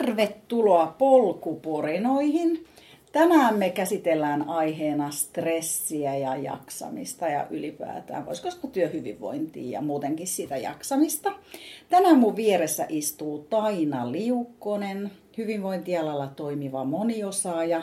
Tervetuloa polkuporinoihin. Tänään me käsitellään aiheena stressiä ja jaksamista ja ylipäätään, voisiko sanoa työhyvinvointia ja muutenkin sitä jaksamista. Tänään mun vieressä istuu Taina Liukkonen, hyvinvointialalla toimiva moniosaaja,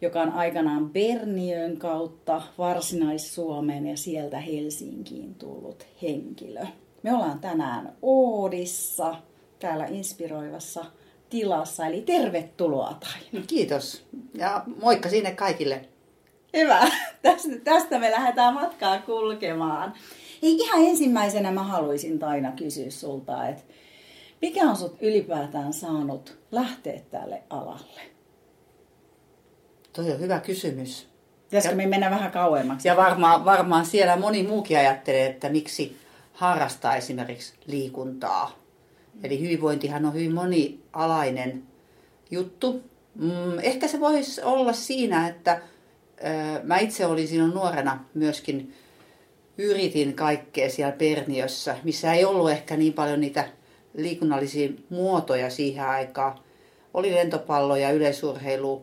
joka on aikanaan Berniön kautta Varsinais-Suomeen ja sieltä Helsinkiin tullut henkilö. Me ollaan tänään Oodissa, täällä inspiroivassa tilassa, eli tervetuloa Taina. Kiitos ja moikka sinne kaikille. Hyvä, tästä, tästä me lähdetään matkaa kulkemaan. Hei, ihan ensimmäisenä mä haluaisin Taina kysyä sulta, että mikä on sut ylipäätään saanut lähteä tälle alalle? Toi on hyvä kysymys. Pitäisikö me mennä vähän kauemmaksi? Ja varmaan, varmaan siellä moni muukin ajattelee, että miksi harrastaa esimerkiksi liikuntaa. Eli hyvinvointihan on hyvin monialainen juttu. Mm, ehkä se voisi olla siinä, että mä itse olin silloin nuorena myöskin yritin kaikkea siellä Perniössä, missä ei ollut ehkä niin paljon niitä liikunnallisia muotoja siihen aikaan. Oli lentopallo ja yleisurheilu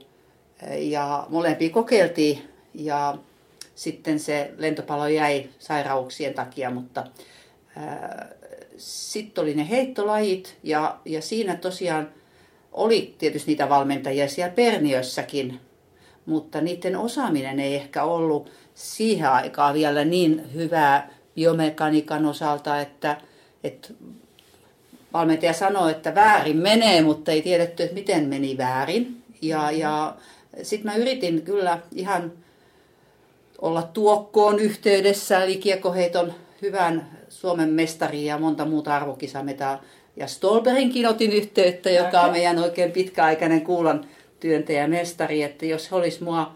ja molempia kokeiltiin ja sitten se lentopallo jäi sairauksien takia, mutta sitten oli ne heittolajit ja, ja siinä tosiaan oli tietysti niitä valmentajia siellä Perniössäkin, mutta niiden osaaminen ei ehkä ollut siihen aikaan vielä niin hyvää biomekaniikan osalta, että, että valmentaja sanoi, että väärin menee, mutta ei tiedetty, että miten meni väärin. Ja, ja sitten mä yritin kyllä ihan olla tuokkoon yhteydessä, eli kiekoheiton hyvän Suomen mestari ja monta muuta arvokisametaa. Ja Stolberinkin otin yhteyttä, joka on meidän oikein pitkäaikainen kuulan työntäjä mestari, että jos he olisi mua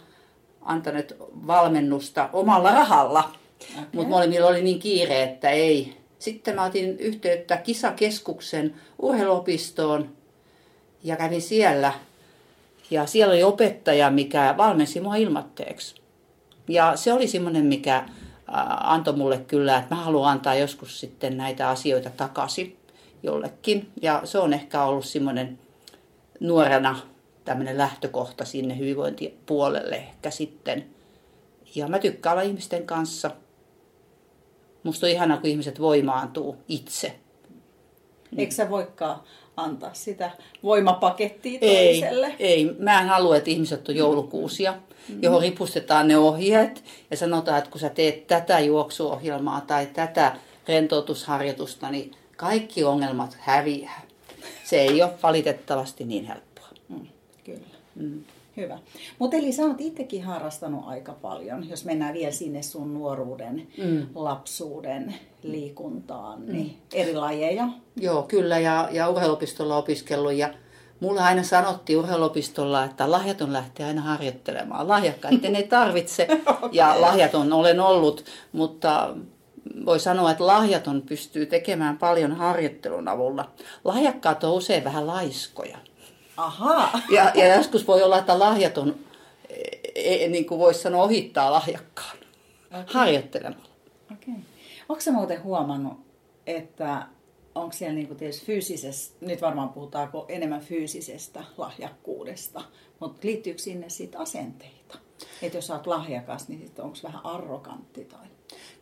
antanut valmennusta omalla rahalla, okay. mutta molemmilla oli niin kiire, että ei. Sitten mä otin yhteyttä kisakeskuksen urheiluopistoon ja kävin siellä. Ja siellä oli opettaja, mikä valmensi mua ilmatteeksi. Ja se oli semmoinen, mikä antoi mulle kyllä, että mä haluan antaa joskus sitten näitä asioita takaisin jollekin. Ja se on ehkä ollut semmoinen nuorena tämmöinen lähtökohta sinne hyvinvointipuolelle ehkä sitten. Ja mä tykkään olla ihmisten kanssa. Musta on ihanaa, kun ihmiset voimaantuu itse. Eikö sä voikaan antaa sitä voimapakettia toiselle? Ei, ei. Mä en halua, että ihmiset on joulukuusia, mm-hmm. johon ripustetaan ne ohjeet ja sanotaan, että kun sä teet tätä juoksuohjelmaa tai tätä rentoutusharjoitusta, niin kaikki ongelmat häviää. Se ei ole valitettavasti niin helppoa. Mm, kyllä. Mm. Hyvä. Mutta eli sä oot itsekin harrastanut aika paljon, jos mennään vielä sinne sun nuoruuden, mm. lapsuuden liikuntaan, mm. niin eri lajeja. Joo, kyllä, ja, ja urheilupistolla opiskellut, ja mulle aina sanottiin urheilupistolla, että lahjaton lähtee aina harjoittelemaan. Lahjakkaiden ei tarvitse, ja lahjaton olen ollut, mutta voi sanoa, että lahjaton pystyy tekemään paljon harjoittelun avulla. Lahjakkaat on usein vähän laiskoja. Aha. Ja, ja joskus voi olla, että lahjaton, e, e, niin kuin voisi sanoa, ohittaa lahjakkaan okay. harjoittelemalla. Okay. Onko se muuten huomannut, että onko siellä niin tietysti fyysisestä, nyt varmaan puhutaan enemmän fyysisestä lahjakkuudesta, mutta liittyykö sinne siitä asenteita? Että jos olet lahjakas, niin onko vähän arrogantti tai...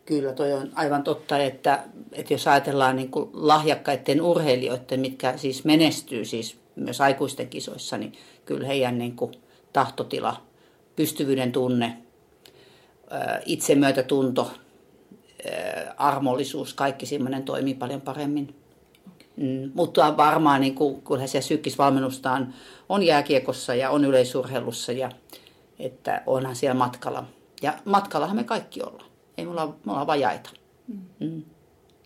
Kyllä, toi on aivan totta, että, että jos ajatellaan niin kuin lahjakkaiden urheilijoiden, mitkä siis menestyy siis myös aikuisten kisoissa, niin kyllä heidän niin kuin tahtotila, pystyvyyden tunne, itsemyötätunto, armollisuus, kaikki semmoinen toimii paljon paremmin. Mm, mutta varmaan, niin kuin, kun siellä sykkisvalmennusta on, on jääkiekossa ja on yleisurheilussa, ja, että onhan siellä matkalla. Ja matkallahan me kaikki ollaan. Ei mulla, me ollaan vajaita. Mm. Mm.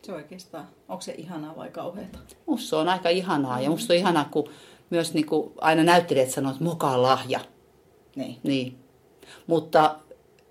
Se oikeastaan, onko se ihanaa vai kauheata? Musta on aika ihanaa ja musta on ihanaa, kun myös niin kuin aina näyttelijät sanoo, että mukaan lahja. Niin. niin. Mutta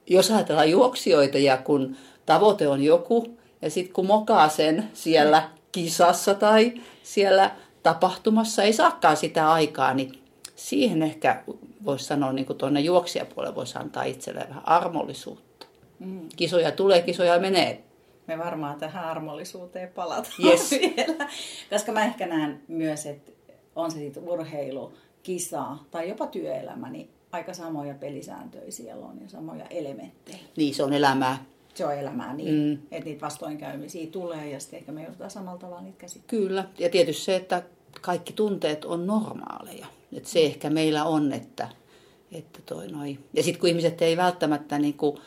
jos ajatellaan juoksijoita ja kun tavoite on joku ja sitten kun mokaa sen siellä kisassa tai siellä tapahtumassa, ei saakaan sitä aikaa, niin siihen ehkä voisi sanoa niin kuin tuonne juoksijapuolelle voisi antaa itselleen vähän armollisuutta. Mm. Kisoja tulee, kisoja menee me varmaan tähän armollisuuteen palataan yes. vielä. Koska mä ehkä näen myös, että on se sitten urheilu, kisa tai jopa työelämä, niin aika samoja pelisääntöjä siellä on ja samoja elementtejä. Niin, se on elämää. Se on elämää niin, mm. että niitä vastoinkäymisiä tulee ja sitten ehkä me joudutaan samalla tavalla niitä käsittelemään. Kyllä, ja tietysti se, että kaikki tunteet on normaaleja. Että se ehkä meillä on, että, että toi noi. Ja sitten kun ihmiset ei välttämättä niin kuin,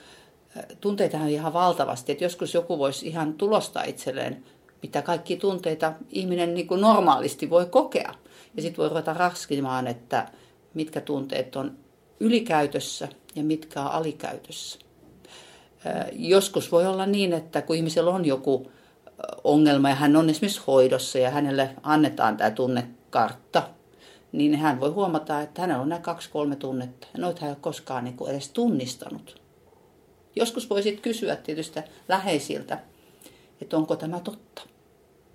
tunteita on ihan valtavasti, että joskus joku voisi ihan tulostaa itselleen, mitä kaikki tunteita ihminen niin kuin normaalisti voi kokea. Ja sitten voi ruveta raskimaan, että mitkä tunteet on ylikäytössä ja mitkä on alikäytössä. Joskus voi olla niin, että kun ihmisellä on joku ongelma ja hän on esimerkiksi hoidossa ja hänelle annetaan tämä tunnekartta, niin hän voi huomata, että hänellä on nämä kaksi-kolme tunnetta. Ja noita hän ei ole koskaan niin edes tunnistanut. Joskus voi sitten kysyä tietysti läheisiltä, että onko tämä totta.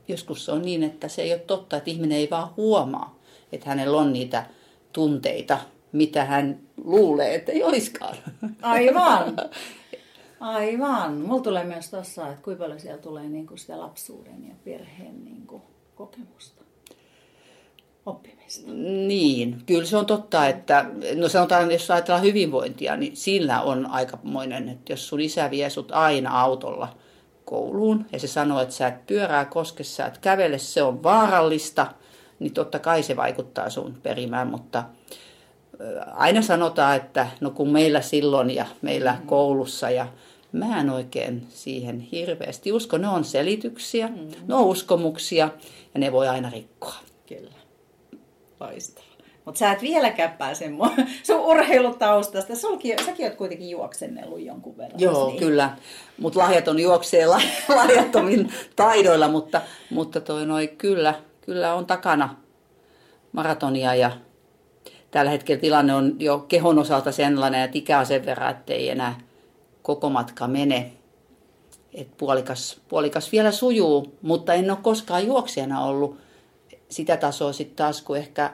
Joskus se on niin, että se ei ole totta, että ihminen ei vaan huomaa, että hänellä on niitä tunteita, mitä hän luulee, että ei olisikaan. Aivan. Aivan. Mulla tulee myös tuossa, että kuinka paljon siellä tulee niin kuin sitä lapsuuden ja perheen niin kuin kokemusta, oppimista. Niin, kyllä se on totta, että no sanotaan, jos ajatellaan hyvinvointia, niin sillä on aikamoinen, että jos sun isä vie sut aina autolla kouluun ja se sanoo, että sä et pyörää koske, sä et kävele, se on vaarallista, niin totta kai se vaikuttaa sun perimään, mutta aina sanotaan, että no kun meillä silloin ja meillä mm. koulussa ja mä en oikein siihen hirveästi usko. Ne on selityksiä, mm. ne on uskomuksia ja ne voi aina rikkoa. Kyllä. Loistavaa. Mutta sä et vieläkään pääse mua sun urheilutaustasta. Sulki, säkin oot kuitenkin juoksennellut jonkun verran. Joo, niin. kyllä. Mutta lahjat on juokseella lahjattomin taidoilla, mutta, mutta toi noi, kyllä, kyllä on takana maratonia ja tällä hetkellä tilanne on jo kehon osalta sellainen, että ikä on sen verran, että ei enää koko matka mene. Et puolikas, puolikas vielä sujuu, mutta en ole koskaan juoksijana ollut sitä tasoa sitten taas kuin ehkä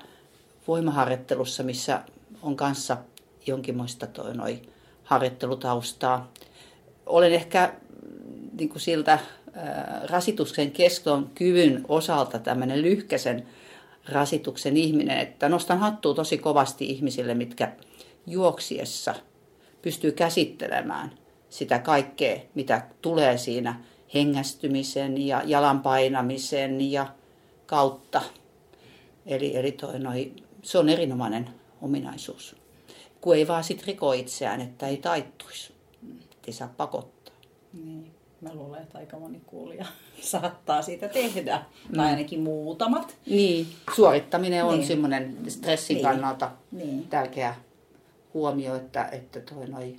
voimaharjoittelussa, missä on kanssa jonkinmoista toi noi harjoittelutaustaa. Olen ehkä niin kuin siltä rasituksen keston kyvyn osalta tämmöinen lyhkäisen rasituksen ihminen, että nostan hattua tosi kovasti ihmisille, mitkä juoksiessa pystyy käsittelemään sitä kaikkea, mitä tulee siinä hengästymisen ja jalan painamisen ja kautta. Eli, eli toi noi, se on erinomainen ominaisuus. Kun ei vaan sit riko itseään, että ei taittuisi. Ei saa pakottaa. Niin. Mä luulen, että aika moni kuulija saattaa siitä tehdä. Mm. Tai ainakin muutamat. Niin, suorittaminen on niin. semmoinen stressin niin. kannalta niin. tärkeä huomio, että, että toi noi,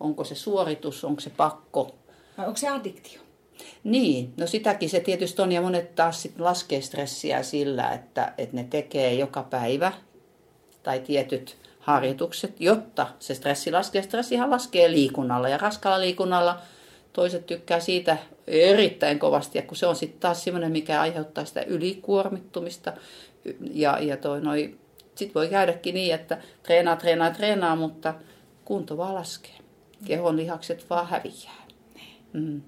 onko se suoritus, onko se pakko. Vai onko se addiktio? Niin, no sitäkin se tietysti on ja monet taas sit laskee stressiä sillä, että, että ne tekee joka päivä tai tietyt harjoitukset, jotta se stressi laskee. Stressihan laskee liikunnalla ja raskalla liikunnalla toiset tykkää siitä erittäin kovasti, ja kun se on sitten taas semmoinen, mikä aiheuttaa sitä ylikuormittumista ja, ja toi noi sitten voi käydäkin niin, että treenaa, treenaa, treenaa, mutta kunto vaan laskee. Kehon lihakset vaan häviää. Mm.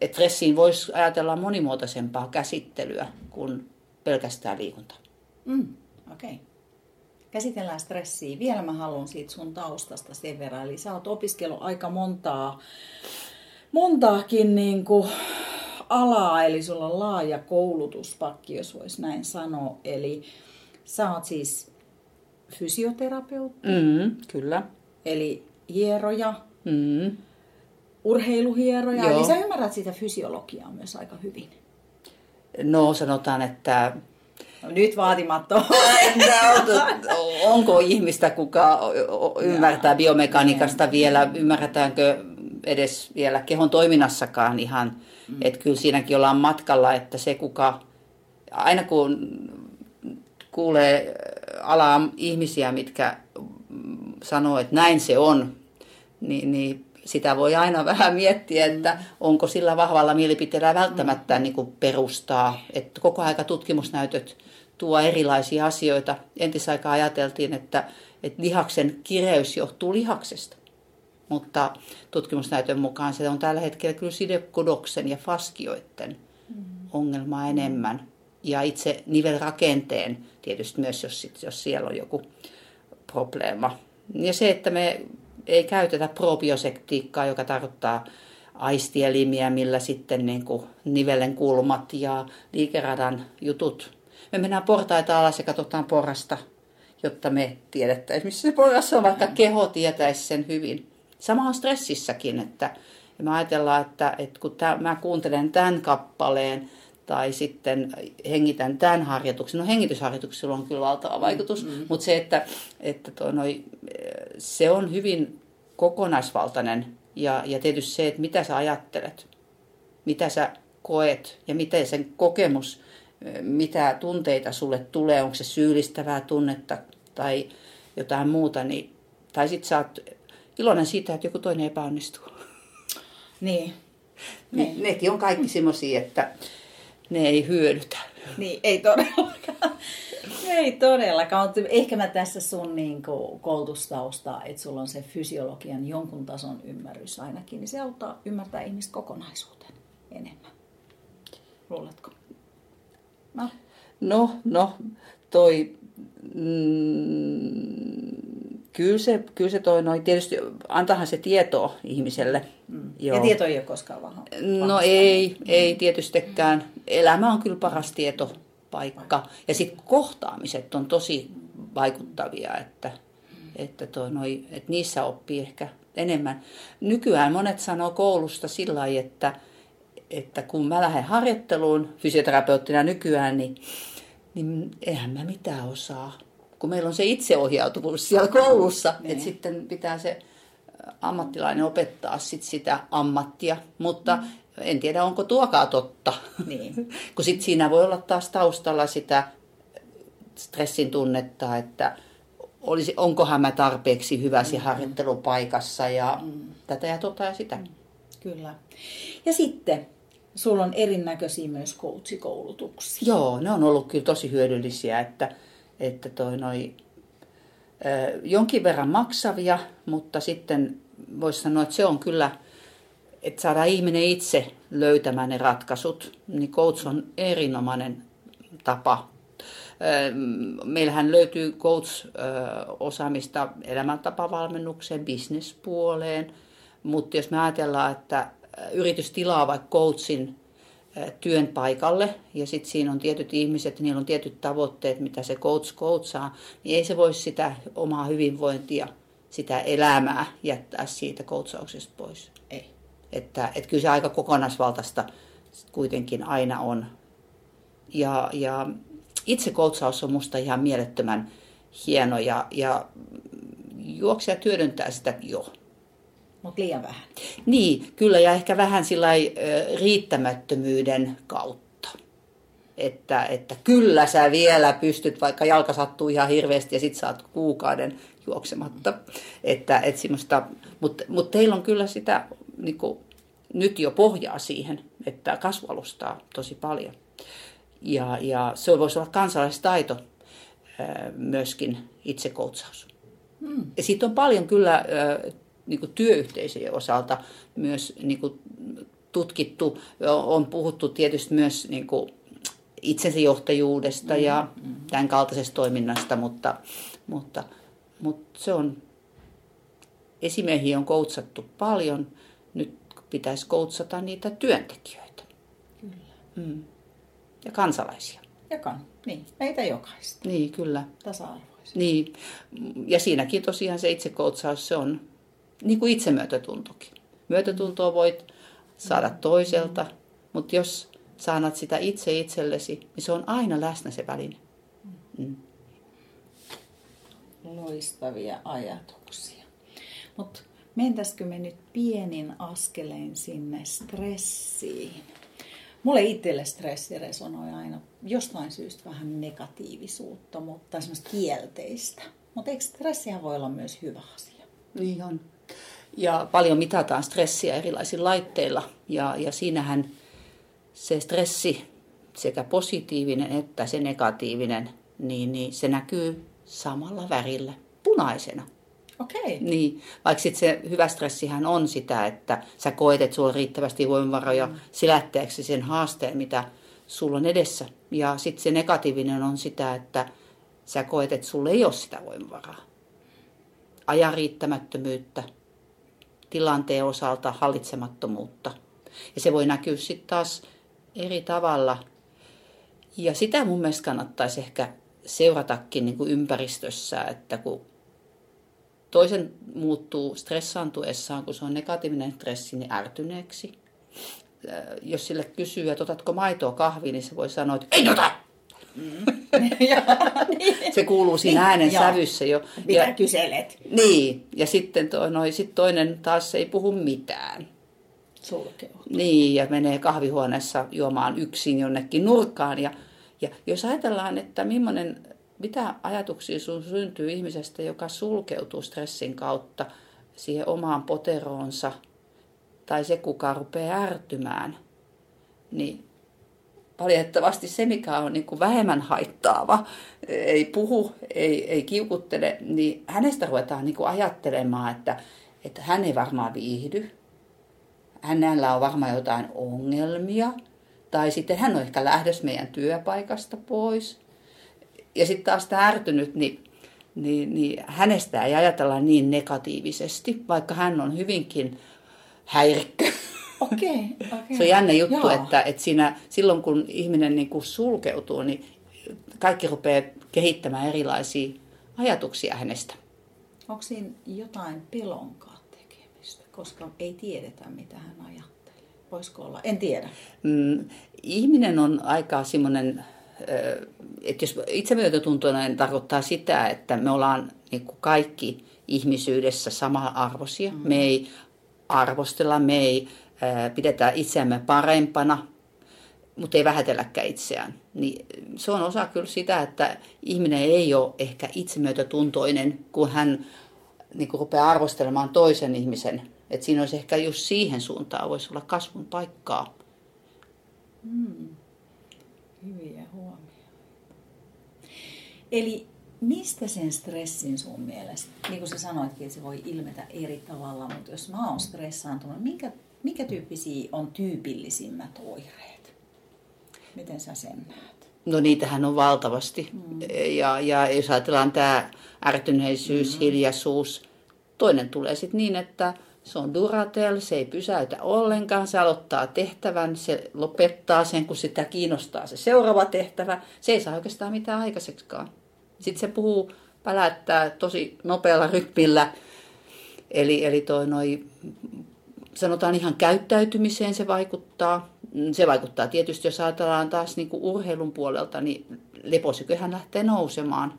Et stressiin voisi ajatella monimuotoisempaa käsittelyä kuin pelkästään liikunta. Mm, Okei. Okay. Käsitellään stressiä. Vielä mä haluan siitä sun taustasta sen verran. Eli sä oot opiskellut aika montaa, montaakin niin kuin alaa, eli sulla on laaja koulutuspakki, jos voisi näin sanoa. Eli Sä oot siis fysioterapeutti. Mm, kyllä. Eli hieroja, mm. Urheiluhieroja. Joo. Eli sä ymmärrät sitä fysiologiaa myös aika hyvin. No sanotaan, että... No, nyt vaatimatto. Onko ihmistä, kuka ymmärtää biomekaniikasta vielä, ymmärretäänkö edes vielä kehon toiminnassakaan ihan. Mm. Että kyllä siinäkin ollaan matkalla, että se kuka, aina kun kuulee alaa ihmisiä, mitkä sanoo, että näin se on, niin, niin sitä voi aina vähän miettiä, että onko sillä vahvalla mielipiteellä välttämättä niin kuin perustaa. Että koko aika tutkimusnäytöt tuo erilaisia asioita. Entisaikaa ajateltiin, että, että lihaksen kireys johtuu lihaksesta. Mutta tutkimusnäytön mukaan se on tällä hetkellä kyllä sidekodoksen ja faskioiden ongelma enemmän. ja itse nivelrakenteen tietysti myös, jos, jos siellä on joku probleema. Ja se, että me ei käytetä probiosektiikkaa, joka tarkoittaa aistielimiä, millä sitten niin kuin nivelen kulmat ja liikeradan jutut. Me mennään portaita alas ja katsotaan porrasta, jotta me tiedettäisiin, missä se porrassa on, vaikka keho tietäisi sen hyvin. Sama on stressissäkin, että me ajatellaan, että, että kun tämä, mä kuuntelen tämän kappaleen, tai sitten hengitän tämän harjoituksen. No hengitysharjoituksella on kyllä valtava vaikutus, mm-hmm. mutta se, että, että toi noi, se on hyvin kokonaisvaltainen ja, ja tietysti se, että mitä sä ajattelet, mitä sä koet ja miten sen kokemus, mitä tunteita sulle tulee, onko se syyllistävää tunnetta tai jotain muuta, niin, tai sitten sä oot iloinen siitä, että joku toinen epäonnistuu. Niin. niin. Nekin on kaikki semmoisia, että ne ei hyödytä. Niin, ei todellakaan. Ei todellakaan, ehkä mä tässä sun niin koulutustausta, että sulla on se fysiologian jonkun tason ymmärrys ainakin, niin se auttaa ymmärtää ihmistä kokonaisuuteen enemmän. Luuletko? No, no, no toi, mm, kyllä se, kyllä se toi noin, tietysti antahan se tietoa ihmiselle. Mm. Joo. Ja tieto ei ole koskaan vaha. No ei, ei tietystikään. Elämä on kyllä paras tietopaikka. Ja sitten kohtaamiset on tosi vaikuttavia, että, että, toi noi, että niissä oppii ehkä enemmän. Nykyään monet sanoo koulusta sillä lailla, että, että kun mä lähden harjoitteluun fysioterapeuttina nykyään, niin, niin eihän mä mitään osaa kun meillä on se itseohjautuvuus siellä koulussa, niin. että sitten pitää se ammattilainen opettaa sit sitä ammattia, mutta mm. en tiedä onko tuokaa totta, niin. kun sit siinä voi olla taas taustalla sitä stressin tunnetta, että olisi, onkohan mä tarpeeksi hyvä mm. harjoittelupaikassa ja mm. tätä ja tota ja sitä. Mm. Kyllä. Ja sitten sulla on erinäköisiä myös coachikoulutuksia. Joo, ne on ollut kyllä tosi hyödyllisiä, että että toi noi, jonkin verran maksavia, mutta sitten voisi sanoa, että se on kyllä, että saadaan ihminen itse löytämään ne ratkaisut, niin coach on erinomainen tapa. Meillähän löytyy coach-osaamista elämäntapavalmennukseen, bisnespuoleen, mutta jos me ajatellaan, että yritys tilaa vaikka coachin työn paikalle ja sitten siinä on tietyt ihmiset, niillä on tietyt tavoitteet, mitä se coach coachaa, niin ei se voi sitä omaa hyvinvointia, sitä elämää jättää siitä coachauksesta pois. Ei. Että, että kyllä se aika kokonaisvaltaista kuitenkin aina on. Ja, ja itse coachaus on musta ihan mielettömän hieno ja, ja juoksia työdöntää sitä jo mutta liian vähän. Niin, kyllä ja ehkä vähän sillä riittämättömyyden kautta. Että, että kyllä sä vielä pystyt, vaikka jalka sattuu ihan hirveästi ja sit saat kuukauden juoksematta. Että, et mutta, mutta teillä on kyllä sitä niin kuin, nyt jo pohjaa siihen, että kasvu alustaa tosi paljon. Ja, ja se voisi olla kansalaistaito myöskin itsekoutsaus. Hmm. Ja siitä on paljon kyllä niin kuin työyhteisöjen osalta myös niin kuin tutkittu. On puhuttu tietysti myös niin kuin itsensäjohtajuudesta mm, ja mm. tämän kaltaisesta toiminnasta, mutta, mutta, mutta se on, esimiehiä on koutsattu paljon, nyt pitäisi koutsata niitä työntekijöitä. Kyllä. Mm. Ja kansalaisia. Ja kan, niin, meitä jokaista. Niin, kyllä. Tasa-arvoisesti. Niin, ja siinäkin tosiaan se itsekoutsaus, se on niin kuin itsemyötätuntokin. Myötätuntoa voit saada toiselta, mutta jos saanat sitä itse itsellesi, niin se on aina läsnä se väline. Mm. Loistavia ajatuksia. Mutta mentäisikö me nyt pienin askeleen sinne stressiin? Mulle itselle stressi resonoi aina jostain syystä vähän negatiivisuutta, mutta semmoista kielteistä. Mutta eikö stressihän voi olla myös hyvä asia? Niin on ja paljon mitataan stressiä erilaisilla laitteilla. Ja, ja siinähän se stressi, sekä positiivinen että se negatiivinen, niin, niin se näkyy samalla värillä, punaisena. Okei. Okay. Niin, vaikka sitten se hyvä stressihän on sitä, että sä koet, että sulla on riittävästi voimavaroja mm. silätteeksi sen haasteen, mitä sulla on edessä. Ja sitten se negatiivinen on sitä, että sä koet, että sulla ei ole sitä voimavaraa. Ajan riittämättömyyttä, tilanteen osalta hallitsemattomuutta. Ja se voi näkyä sitten taas eri tavalla. Ja sitä mun mielestä kannattaisi ehkä seuratakin niin kuin ympäristössä, että kun toisen muuttuu stressaantuessaan, kun se on negatiivinen stressi, niin ärtyneeksi. Jos sille kysyy, että otatko maitoa kahviin, niin se voi sanoa, että ei ota! Mm. se kuuluu siinä niin, äänen sävyssä jo. Mitä ja, kyselet? Niin, ja sitten to, no, sit toinen taas ei puhu mitään. Sulkeutuu. Niin, ja menee kahvihuoneessa juomaan yksin jonnekin nurkkaan. Ja, ja jos ajatellaan, että millainen, mitä ajatuksia sun syntyy ihmisestä, joka sulkeutuu stressin kautta siihen omaan poteroonsa, tai se, kuka rupeaa ärtymään, niin valitettavasti se, mikä on niin kuin vähemmän haittaava, ei puhu, ei, ei kiukuttele, niin hänestä ruvetaan niin kuin ajattelemaan, että, että hän ei varmaan viihdy. Hänellä on varmaan jotain ongelmia. Tai sitten hän on ehkä lähdössä meidän työpaikasta pois. Ja sitten taas tämä ärtynyt, niin, niin, niin hänestä ei ajatella niin negatiivisesti, vaikka hän on hyvinkin häirikkö Okei, okay, okay. Se on jännä juttu, Joo. että, että siinä, silloin kun ihminen niin kuin sulkeutuu, niin kaikki rupeaa kehittämään erilaisia ajatuksia hänestä. Onko siinä jotain pelonkaan tekemistä, koska ei tiedetä, mitä hän ajattelee? Voisiko olla? En tiedä. Mm, ihminen on aika semmoinen, että jos itsemyötätuntoinen tarkoittaa sitä, että me ollaan niin kuin kaikki ihmisyydessä sama-arvoisia. Mm. Me ei arvostella, me ei pidetään itseämme parempana, mutta ei vähätelläkään itseään. Niin se on osa kyllä sitä, että ihminen ei ole ehkä itsemyötätuntoinen, kun hän niin kuin rupeaa arvostelemaan toisen ihmisen. Et siinä olisi ehkä just siihen suuntaan voisi olla kasvun paikkaa. Hmm. Hyviä huomioita. Eli mistä sen stressin sun mielestä, niin kuin sä sanoitkin, että se voi ilmetä eri tavalla, mutta jos mä oon stressaantunut, minkä mikä tyyppisiä on tyypillisimmät oireet? Miten sä sen näet? No niitähän on valtavasti. Mm. Ja, ja jos ajatellaan tämä ärtyneisyys, mm. hiljaisuus, toinen tulee sitten niin, että se on duratel, se ei pysäytä ollenkaan, se aloittaa tehtävän, se lopettaa sen, kun sitä kiinnostaa se seuraava tehtävä. Se ei saa oikeastaan mitään aikaiseksikaan. Sitten se puhuu, pälättää tosi nopealla rytmillä. Eli, eli toi noi sanotaan ihan käyttäytymiseen se vaikuttaa. Mm, se vaikuttaa tietysti, jos ajatellaan taas niin kuin urheilun puolelta, niin leposyköhän lähtee nousemaan.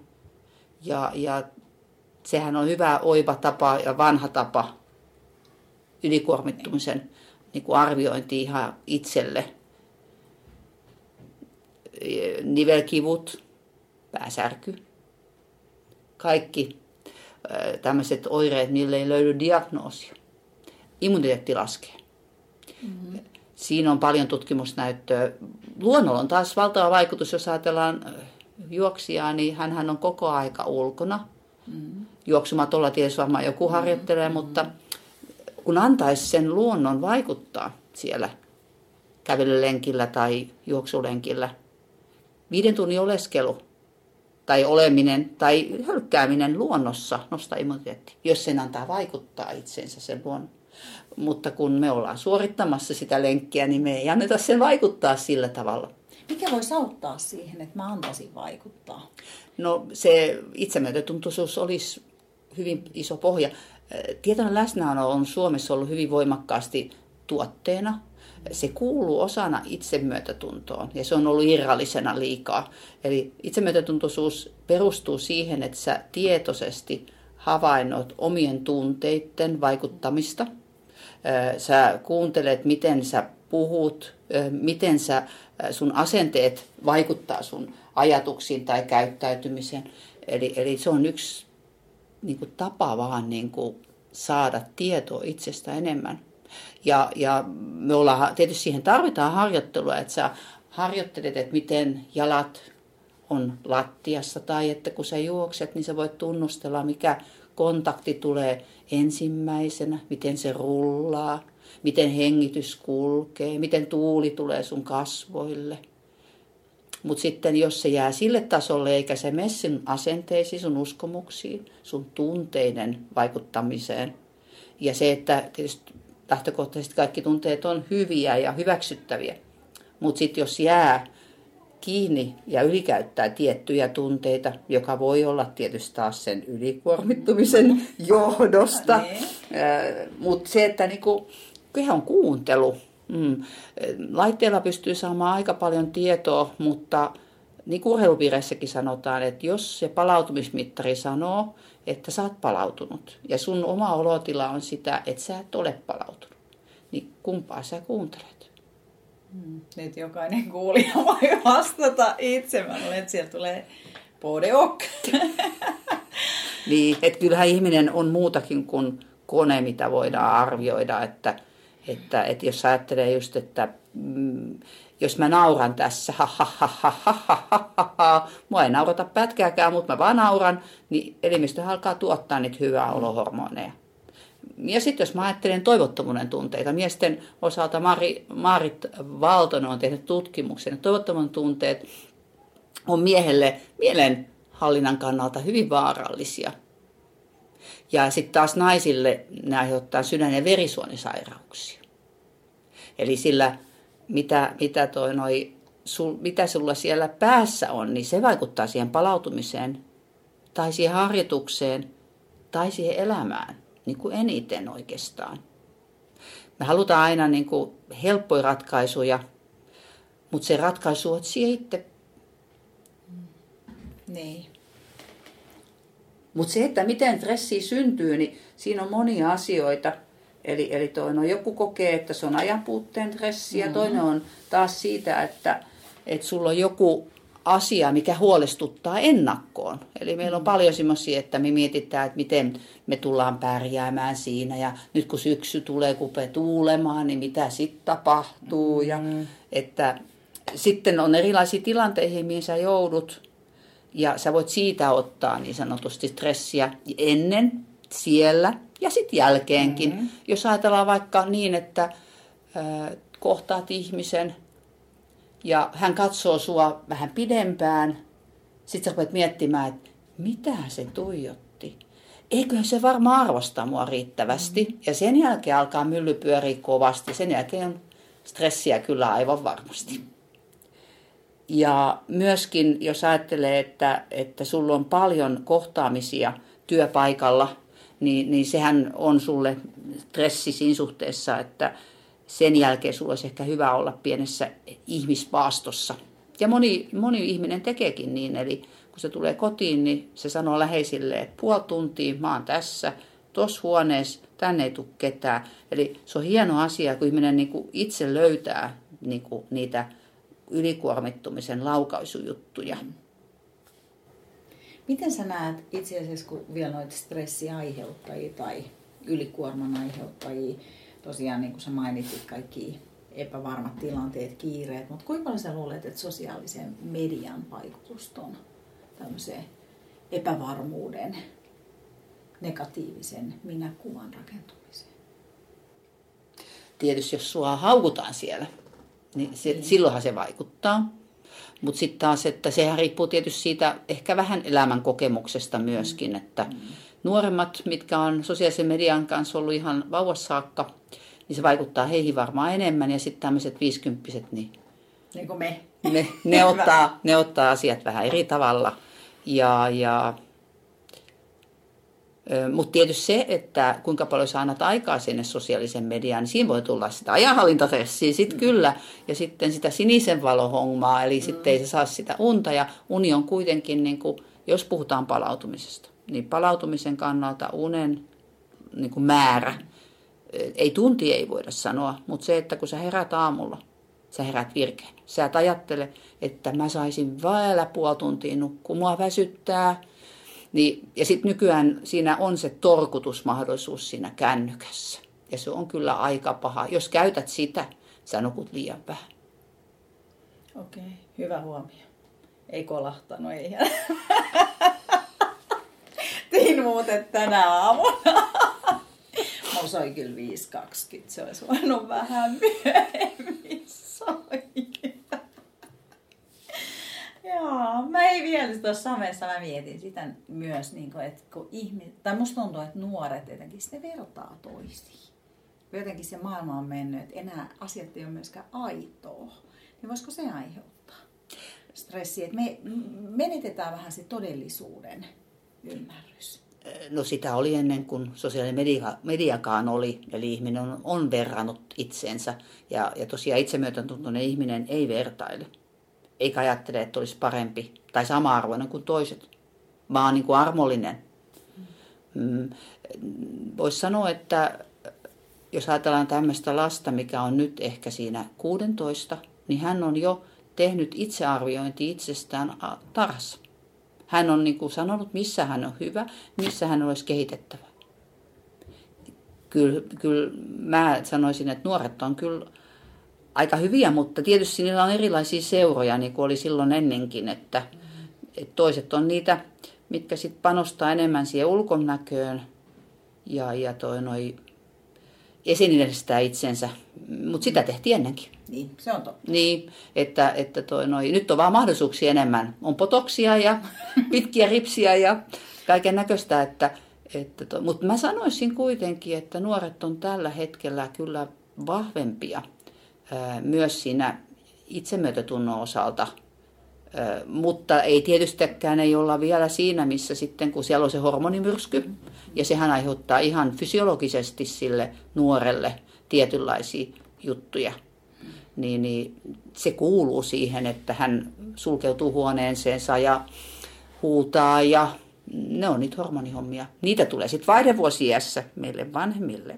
Ja, ja sehän on hyvä oiva tapa ja vanha tapa ylikuormittumisen niin kuin arviointi ihan itselle. Nivelkivut, pääsärky, kaikki tämmöiset oireet, niille ei löydy diagnoosia immuniteetti laskee. Mm-hmm. Siinä on paljon tutkimusnäyttöä. Luonnolla on taas valtava vaikutus, jos ajatellaan äh, juoksijaa, niin hän on koko aika ulkona. Mm-hmm. Juoksumatolla tietysti varmaan joku mm-hmm. harjoittelee, mm-hmm. mutta kun antaisi sen luonnon vaikuttaa siellä kävelylenkillä tai juoksulenkillä, viiden tunnin oleskelu tai oleminen tai hölkkääminen luonnossa nostaa immuniteetti, jos sen antaa vaikuttaa itsensä sen luonnon. Mutta kun me ollaan suorittamassa sitä lenkkiä, niin me ei anneta sen vaikuttaa sillä tavalla. Mikä voisi auttaa siihen, että mä antaisin vaikuttaa? No se itsemyötätuntoisuus olisi hyvin iso pohja. Tietoinen läsnäolo on Suomessa ollut hyvin voimakkaasti tuotteena. Se kuuluu osana itsemyötätuntoon ja se on ollut irrallisena liikaa. Eli itsemyötätuntoisuus perustuu siihen, että sä tietoisesti havainnot omien tunteiden vaikuttamista – sä kuuntelet, miten sä puhut, miten sä, sun asenteet vaikuttaa sun ajatuksiin tai käyttäytymiseen. Eli, eli se on yksi niin kuin tapa vaan niin kuin saada tietoa itsestä enemmän. Ja, ja me ollaan, tietysti siihen tarvitaan harjoittelua, että sä harjoittelet, että miten jalat on lattiassa tai että kun sä juokset, niin sä voit tunnustella, mikä kontakti tulee ensimmäisenä, miten se rullaa, miten hengitys kulkee, miten tuuli tulee sun kasvoille. Mutta sitten jos se jää sille tasolle, eikä se mene sun asenteisiin, sun uskomuksiin, sun tunteiden vaikuttamiseen, ja se, että tietysti lähtökohtaisesti kaikki tunteet on hyviä ja hyväksyttäviä, mutta sitten jos jää kiinni ja ylikäyttää tiettyjä tunteita, joka voi olla tietysti taas sen ylikuormittumisen johdosta. Niin. Mutta se, että niinku, kyllä on kuuntelu. Mm. Laitteella pystyy saamaan aika paljon tietoa, mutta niin kuin urheilupiireissäkin sanotaan, että jos se palautumismittari sanoo, että sä oot palautunut ja sun oma olotila on sitä, että sä et ole palautunut, niin kumpaa sä kuuntelet? Mm. Nyt jokainen kuulija voi vastata itse. Mä luulen, että sieltä tulee podeok. niin, että kyllähän ihminen on muutakin kuin kone, mitä voidaan arvioida. Että, että, että jos ajattelee just, että mm, jos mä nauran tässä, ha, ha, ha, ha, ha, ha, ha, mua ei naurata pätkääkään, mutta mä vaan nauran, niin elimistö alkaa tuottaa niitä hyvää olohormoneja ja sitten jos mä ajattelen toivottomuuden tunteita, miesten osalta Mari, Marit Valtonen on tehnyt tutkimuksen, että toivottomuuden tunteet on miehelle mielenhallinnan kannalta hyvin vaarallisia. Ja sitten taas naisille ne aiheuttaa sydän- ja verisuonisairauksia. Eli sillä, mitä, mitä, toi noi, sul, mitä sulla siellä päässä on, niin se vaikuttaa siihen palautumiseen tai siihen harjoitukseen tai siihen elämään niin kuin eniten oikeastaan. Me halutaan aina niin kuin helppoja ratkaisuja, mutta se ratkaisu on siihen itse. Niin. Mutta se, että miten stressi syntyy, niin siinä on monia asioita. Eli, eli toinen on joku kokee, että se on ajanpuutteen stressi, mm-hmm. toinen on taas siitä, että, että sulla on joku asia, mikä huolestuttaa ennakkoon. Eli meillä on paljon semmoisia, että me mietitään, että miten me tullaan pärjäämään siinä. Ja nyt kun syksy tulee, kupe tuulemaan, niin mitä sitten tapahtuu. Ja mm. että sitten on erilaisia tilanteita, mihin sä joudut. Ja sä voit siitä ottaa niin sanotusti stressiä ennen, siellä ja sitten jälkeenkin. Mm. Jos ajatellaan vaikka niin, että äh, kohtaat ihmisen – ja hän katsoo sua vähän pidempään. Sitten sä rupeat miettimään, että mitä se tuijotti. Eiköhän se varmaan arvosta mua riittävästi. Mm. Ja sen jälkeen alkaa mylly pyöriä kovasti. Sen jälkeen stressiä kyllä aivan varmasti. Ja myöskin, jos ajattelee, että, että sulla on paljon kohtaamisia työpaikalla, niin, niin sehän on sulle stressi siinä suhteessa, että, sen jälkeen sulla olisi ehkä hyvä olla pienessä ihmispaastossa. Ja moni, moni ihminen tekeekin niin, eli kun se tulee kotiin, niin se sanoo läheisille, että puoli tuntia mä oon tässä, tuossa huoneessa, tänne ei tule ketään. Eli se on hieno asia, kun ihminen niin kuin itse löytää niin kuin niitä ylikuormittumisen laukaisujuttuja. Miten sä näet itse asiassa, kun vielä noita stressiaiheuttajia tai ylikuorman aiheuttajia, tosiaan niin kuin sä mainitsit, kaikki epävarmat tilanteet, kiireet, mutta kuinka paljon sä luulet, että sosiaalisen median vaikutus on tämmöiseen epävarmuuden, negatiivisen minäkuvan rakentumiseen? Tietysti jos sua haukutaan siellä, niin, se, niin. silloinhan se vaikuttaa. Mutta sitten taas, että sehän riippuu tietysti siitä ehkä vähän elämän kokemuksesta myöskin, että mm nuoremmat, mitkä on sosiaalisen median kanssa ollut ihan vauvassa saakka, niin se vaikuttaa heihin varmaan enemmän. Ja sitten tämmöiset viisikymppiset, niin, niin kuin me. Ne, ne, ottaa, ne ottaa asiat vähän eri tavalla. Ja, ja, mutta tietysti se, että kuinka paljon sä annat aikaa sinne sosiaalisen mediaan, niin siinä voi tulla sitä ajanhallintatressiä sitten mm. kyllä. Ja sitten sitä sinisen valohommaa, eli mm. sitten ei se saa sitä unta. Ja uni on kuitenkin, niin kuin, jos puhutaan palautumisesta, niin palautumisen kannalta unen niin kuin määrä, ei tunti ei voida sanoa, mutta se, että kun sä herät aamulla, sä herät virkeen. Sä et ajattele, että mä saisin vielä puoli tuntia nukkua, mua väsyttää. Niin, ja sitten nykyään siinä on se torkutusmahdollisuus siinä kännykässä. Ja se on kyllä aika paha. Jos käytät sitä, sä nukut liian vähän. Okei, hyvä huomio. Ei kolahtanut, ei. Tein muuten tänä aamuna. Mulla soi kyllä 5.20, se olisi voinut vähän myöhemmin soida. Joo, mä ei vielä tuossa samessa, mä mietin sitä myös, niin kuin, että kun ihmiset, tai musta tuntuu, että nuoret jotenkin sitten vertaa toisiin. Jotenkin se maailma on mennyt, että enää asiat ei ole myöskään aitoa. Niin voisiko se aiheuttaa stressiä, että me menetetään vähän se todellisuuden ymmärrys? No sitä oli ennen kuin sosiaalinen media, mediakaan oli, eli ihminen on, on verrannut itseensä. Ja, ja tosiaan itsemyötäntuntoinen ihminen ei vertaile, eikä ajattele, että olisi parempi tai sama-arvoinen kuin toiset, vaan niin kuin armollinen. Mm, Voisi sanoa, että jos ajatellaan tämmöistä lasta, mikä on nyt ehkä siinä 16, niin hän on jo tehnyt itsearviointi itsestään tarhassa. Hän on niin kuin sanonut, missä hän on hyvä, missä hän olisi kehitettävä. Kyllä, kyllä mä sanoisin, että nuoret on kyllä aika hyviä, mutta tietysti niillä on erilaisia seuroja, niin kuin oli silloin ennenkin, että, että toiset on niitä, mitkä sitten panostaa enemmän siihen ulkonäköön ja, ja toi noi esineellistää itsensä, mutta sitä tehtiin ennenkin. Niin, se on totta. Niin, että, että toi noi, nyt on vaan mahdollisuuksia enemmän. On potoksia ja pitkiä ripsiä ja kaiken näköistä, että, että mutta mä sanoisin kuitenkin, että nuoret on tällä hetkellä kyllä vahvempia ää, myös siinä itsemyötätunnon osalta. Ää, mutta ei tietystikään ei olla vielä siinä, missä sitten, kun siellä on se hormonimyrsky, ja sehän aiheuttaa ihan fysiologisesti sille nuorelle tietynlaisia juttuja niin, niin se kuuluu siihen, että hän sulkeutuu huoneeseensa ja huutaa ja ne on niitä hormonihommia. Niitä tulee sitten vaihdevuosiässä meille vanhemmille.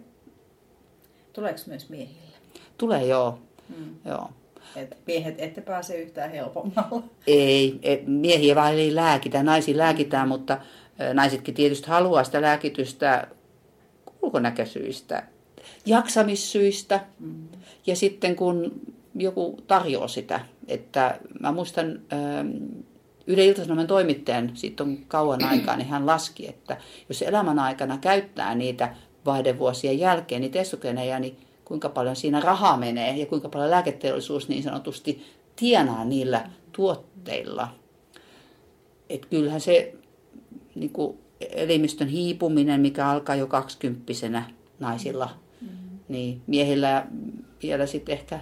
Tuleeko myös miehille? Tulee joo. Hmm. joo. Et miehet ette pääse yhtään helpommalla. Ei, et miehiä vaan ei lääkitä, naisia lääkitään, mutta naisetkin tietysti haluaa sitä lääkitystä ulkonäköisyistä, jaksamissyistä. Mm. Ja sitten kun joku tarjoaa sitä, että mä muistan ähm, Yle Ilta-Sanomien toimittajan, siitä on kauan aikaa, niin hän laski, että jos elämän aikana käyttää niitä vaihdevuosien jälkeen niitä estogeneja, niin kuinka paljon siinä rahaa menee ja kuinka paljon lääketeollisuus niin sanotusti tienaa niillä tuotteilla. Että kyllähän se niin kuin elimistön hiipuminen, mikä alkaa jo kaksikymppisenä naisilla, mm-hmm. niin miehillä vielä sitten ehkä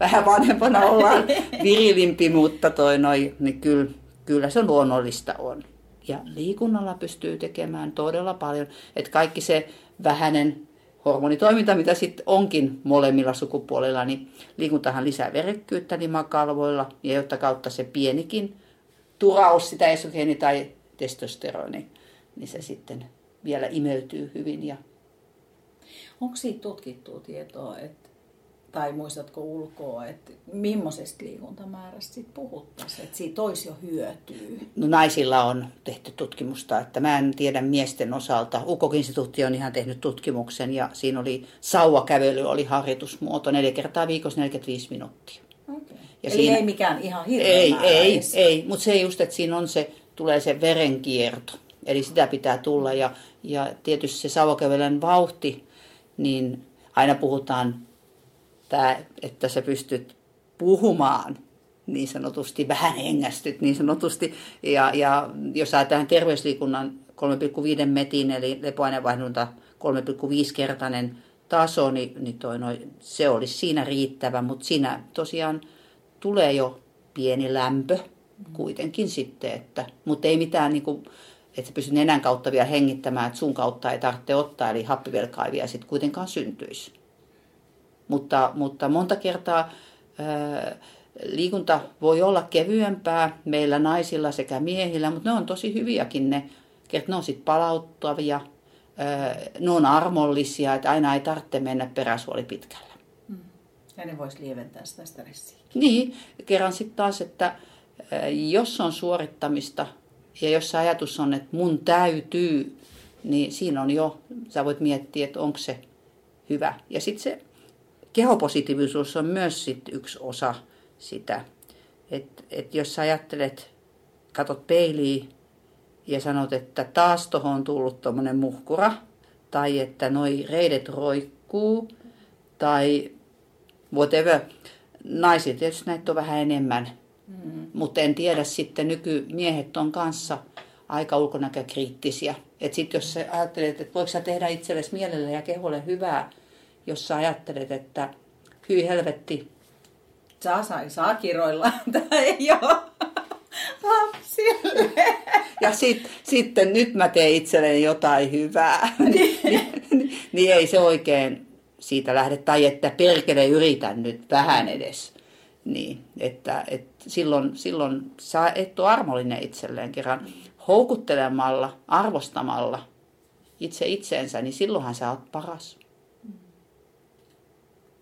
vähän vanhempana ollaan virilimpi, mutta toi noi, niin kyllä, kyllä se luonnollista on. Ja liikunnalla pystyy tekemään todella paljon, että kaikki se vähäinen hormonitoiminta, mitä sitten onkin molemmilla sukupuolilla, niin liikuntahan lisää verekkyyttä limakalvoilla ja jotta kautta se pienikin turaus sitä esogeeni tai testosteroni, niin se sitten vielä imeytyy hyvin. Ja... Onko siitä tutkittua tietoa, että tai muistatko ulkoa, että millaisesta liikuntamäärästä sit puhuttaisiin, että siitä olisi jo hyötyä? No naisilla on tehty tutkimusta, että mä en tiedä miesten osalta. UKOK-instituutti on ihan tehnyt tutkimuksen ja siinä oli sauvakävely, oli harjoitusmuoto neljä kertaa viikossa 45 minuuttia. Okay. Ja Eli siinä, ei mikään ihan hirveä Ei, ei, ei, mutta se just, että siinä on se, tulee se verenkierto. Eli sitä pitää tulla ja, ja tietysti se sauvakävelyn vauhti, niin aina puhutaan tämä, että sä pystyt puhumaan niin sanotusti, vähän hengästyt niin sanotusti. Ja, ja jos ajatellaan terveysliikunnan 3,5 metin, eli lepoainevaihdunta 3,5-kertainen taso, niin, niin toi, no, se olisi siinä riittävä, mutta siinä tosiaan tulee jo pieni lämpö kuitenkin sitten, että, mutta ei mitään niin kuin, että sä pystyt nenän kautta vielä hengittämään, että sun kautta ei tarvitse ottaa, eli happivelkaa ei vielä sitten kuitenkaan syntyisi. Mutta, mutta monta kertaa ää, liikunta voi olla kevyempää meillä naisilla sekä miehillä, mutta ne on tosi hyviäkin ne, että ne on sitten palauttavia, ää, ne on armollisia, että aina ei tarvitse mennä peräsuoli pitkällä. Mm. Ja ne voisi lieventää sitä stressiä. Niin, kerran sitten taas, että ää, jos on suorittamista ja jos se ajatus on, että mun täytyy, niin siinä on jo, sä voit miettiä, että onko se hyvä. Ja sitten se kehopositiivisuus on myös sit yksi osa sitä. Että et jos sä ajattelet, katot peiliin ja sanot, että taas tuohon on tullut tuommoinen muhkura, tai että noi reidet roikkuu, tai whatever. Naiset tietysti näitä on vähän enemmän, Mm. Mutta en tiedä sitten, nykymiehet on kanssa aika ulkonäkökriittisiä. Että sitten jos sä ajattelet, että voiko sä tehdä itsellesi mielelle ja keholle hyvää, jos sä ajattelet, että hyi helvetti. Saa, saa, saa kiroilla, tämä ei lapsille. Ja sit, sitten nyt mä teen itselleni jotain hyvää. niin, niin, niin ei se oikein siitä lähde. Tai että perkele yritän nyt vähän edes. Niin, että, että silloin, silloin sä et ole armollinen itselleen kerran houkuttelemalla, arvostamalla itse itseensä, niin silloinhan sä oot paras.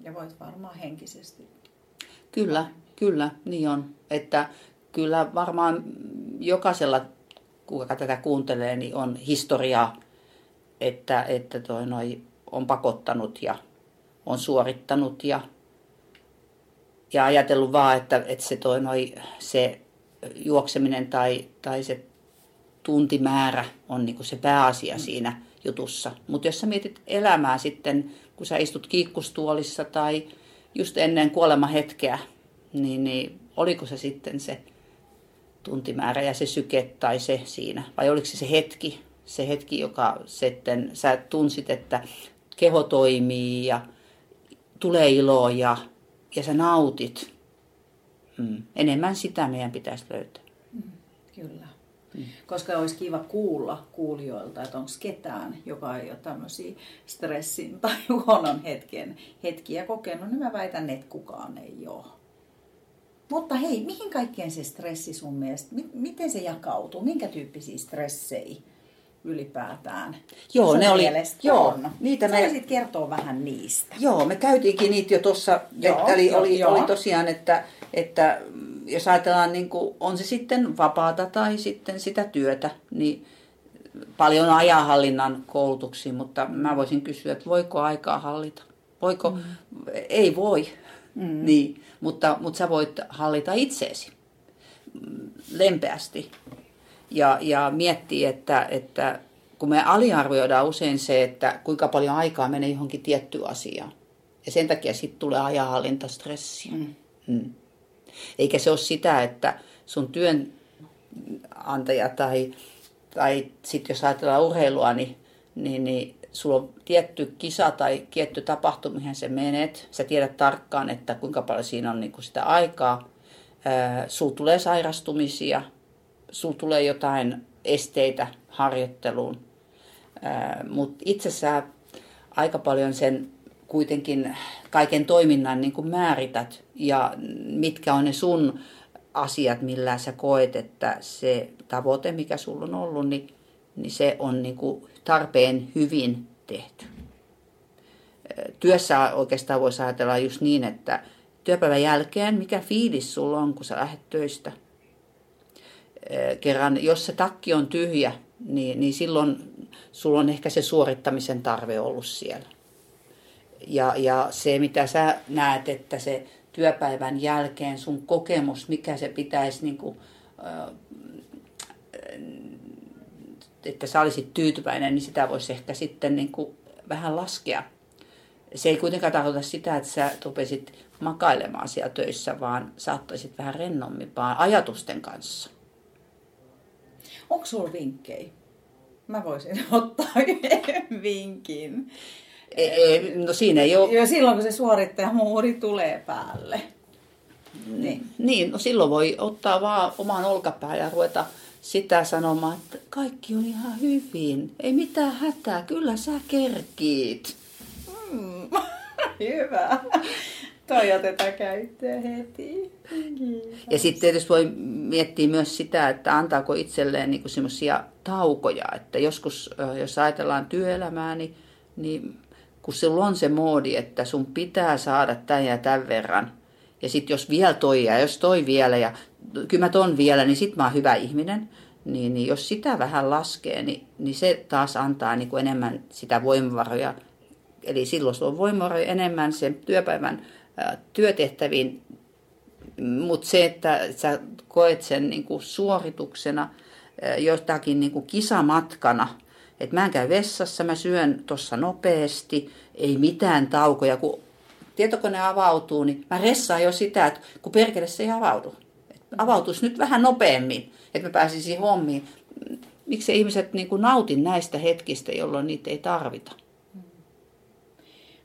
Ja voit varmaan henkisesti. Kyllä, kyllä, niin on. Että kyllä varmaan jokaisella, kuka tätä kuuntelee, niin on historiaa, että, että toi noi on pakottanut ja on suorittanut ja, ja ajatellut vaan, että, että se, toi noi, se juokseminen tai, tai se tuntimäärä on niin se pääasia mm. siinä jutussa. Mutta jos sä mietit elämää sitten, kun sä istut kiikkustuolissa tai just ennen kuolemahetkeä, niin, niin oliko se sitten se tuntimäärä ja se syke tai se siinä? Vai oliko se se hetki, se hetki, joka sitten sä tunsit, että keho toimii ja tulee iloa ja, ja sä nautit. Hmm. Enemmän sitä meidän pitäisi löytää. Mm, kyllä. Mm. Koska olisi kiva kuulla kuulijoilta, että onko ketään, joka ei ole tämmöisiä stressin tai huonon hetken hetkiä kokenut, niin mä väitän, että kukaan ei ole. Mutta hei, mihin kaikkeen se stressi sun mielestä, miten se jakautuu, minkä tyyppisiä stressejä ylipäätään Joo, ne oli, joo, on? Niitä me... Saisit kertoa vähän niistä. Joo, me käytiinkin niitä jo tuossa, eli oli, joo. oli tosiaan, että, että jos ajatellaan, niin kuin, on se sitten vapaata tai sitten sitä työtä, niin paljon ajanhallinnan koulutuksia, mutta mä voisin kysyä, että voiko aikaa hallita? Voiko? Mm. Ei voi, mm. niin, mutta, mutta sä voit hallita itseesi lempeästi ja, ja miettiä, että, että kun me aliarvioidaan usein se, että kuinka paljon aikaa menee johonkin tiettyyn asiaan. Ja sen takia sitten tulee ajanhallintastressiä. Mm. Mm. Eikä se ole sitä, että sun työnantaja tai, tai sitten jos ajatellaan urheilua, niin, niin, niin sulla on tietty kisa tai tietty tapahtuma, mihin sä menet. Sä tiedät tarkkaan, että kuinka paljon siinä on niin kuin sitä aikaa. sulla tulee sairastumisia, sulla tulee jotain esteitä harjoitteluun. Mutta itse sä aika paljon sen kuitenkin kaiken toiminnan niin kuin määrität ja mitkä on ne sun asiat, millä sä koet, että se tavoite, mikä sulla on ollut, niin, niin se on niin kuin tarpeen hyvin tehty. Työssä oikeastaan voisi ajatella just niin, että työpäivän jälkeen, mikä fiilis sulla on, kun sä lähdet töistä. Kerran, jos se takki on tyhjä, niin, niin silloin sulla on ehkä se suorittamisen tarve ollut siellä. Ja, ja se, mitä sä näet, että se työpäivän jälkeen sun kokemus, mikä se pitäisi, niin kuin, että sä olisit tyytyväinen, niin sitä voisi ehkä sitten niin kuin vähän laskea. Se ei kuitenkaan tarkoita sitä, että sä rupesit makailemaan siellä töissä, vaan saattaisit vähän rennommin ajatusten kanssa. Onko sulla vinkkejä? Mä voisin ottaa yhden vinkin. Ei, e, no siinä ei ole... Jo silloin, kun se suorittajamuuri tulee päälle. Niin. niin, no silloin voi ottaa vaan oman olkapää ja ruveta sitä sanomaan, että kaikki on ihan hyvin. Ei mitään hätää, kyllä sä kerkiit. Mm, hyvä. Toi otetaan käyttöön heti. Kiitos. Ja sitten tietysti voi miettiä myös sitä, että antaako itselleen niinku semmoisia taukoja. Että joskus, jos ajatellaan työelämää, niin, niin kun sulla on se moodi, että sun pitää saada tämän ja tämän verran, ja sitten jos vielä toi ja jos toi vielä ja kyllä mä ton vielä, niin sit mä oon hyvä ihminen. Niin, niin jos sitä vähän laskee, niin, niin se taas antaa niin kuin enemmän sitä voimavaroja. Eli silloin sulla on voimavaroja enemmän sen työpäivän työtehtäviin. Mutta se, että sä koet sen niin kuin suorituksena jostakin niin kuin kisamatkana – että mä en käy vessassa, mä syön tuossa nopeasti, ei mitään taukoja. Kun tietokone avautuu, niin mä ressaan jo sitä, että kun perkele se ei avaudu. Avautuisi nyt vähän nopeammin, että mä pääsisin hommiin. Miksi ihmiset niin kuin nautin näistä hetkistä, jolloin niitä ei tarvita?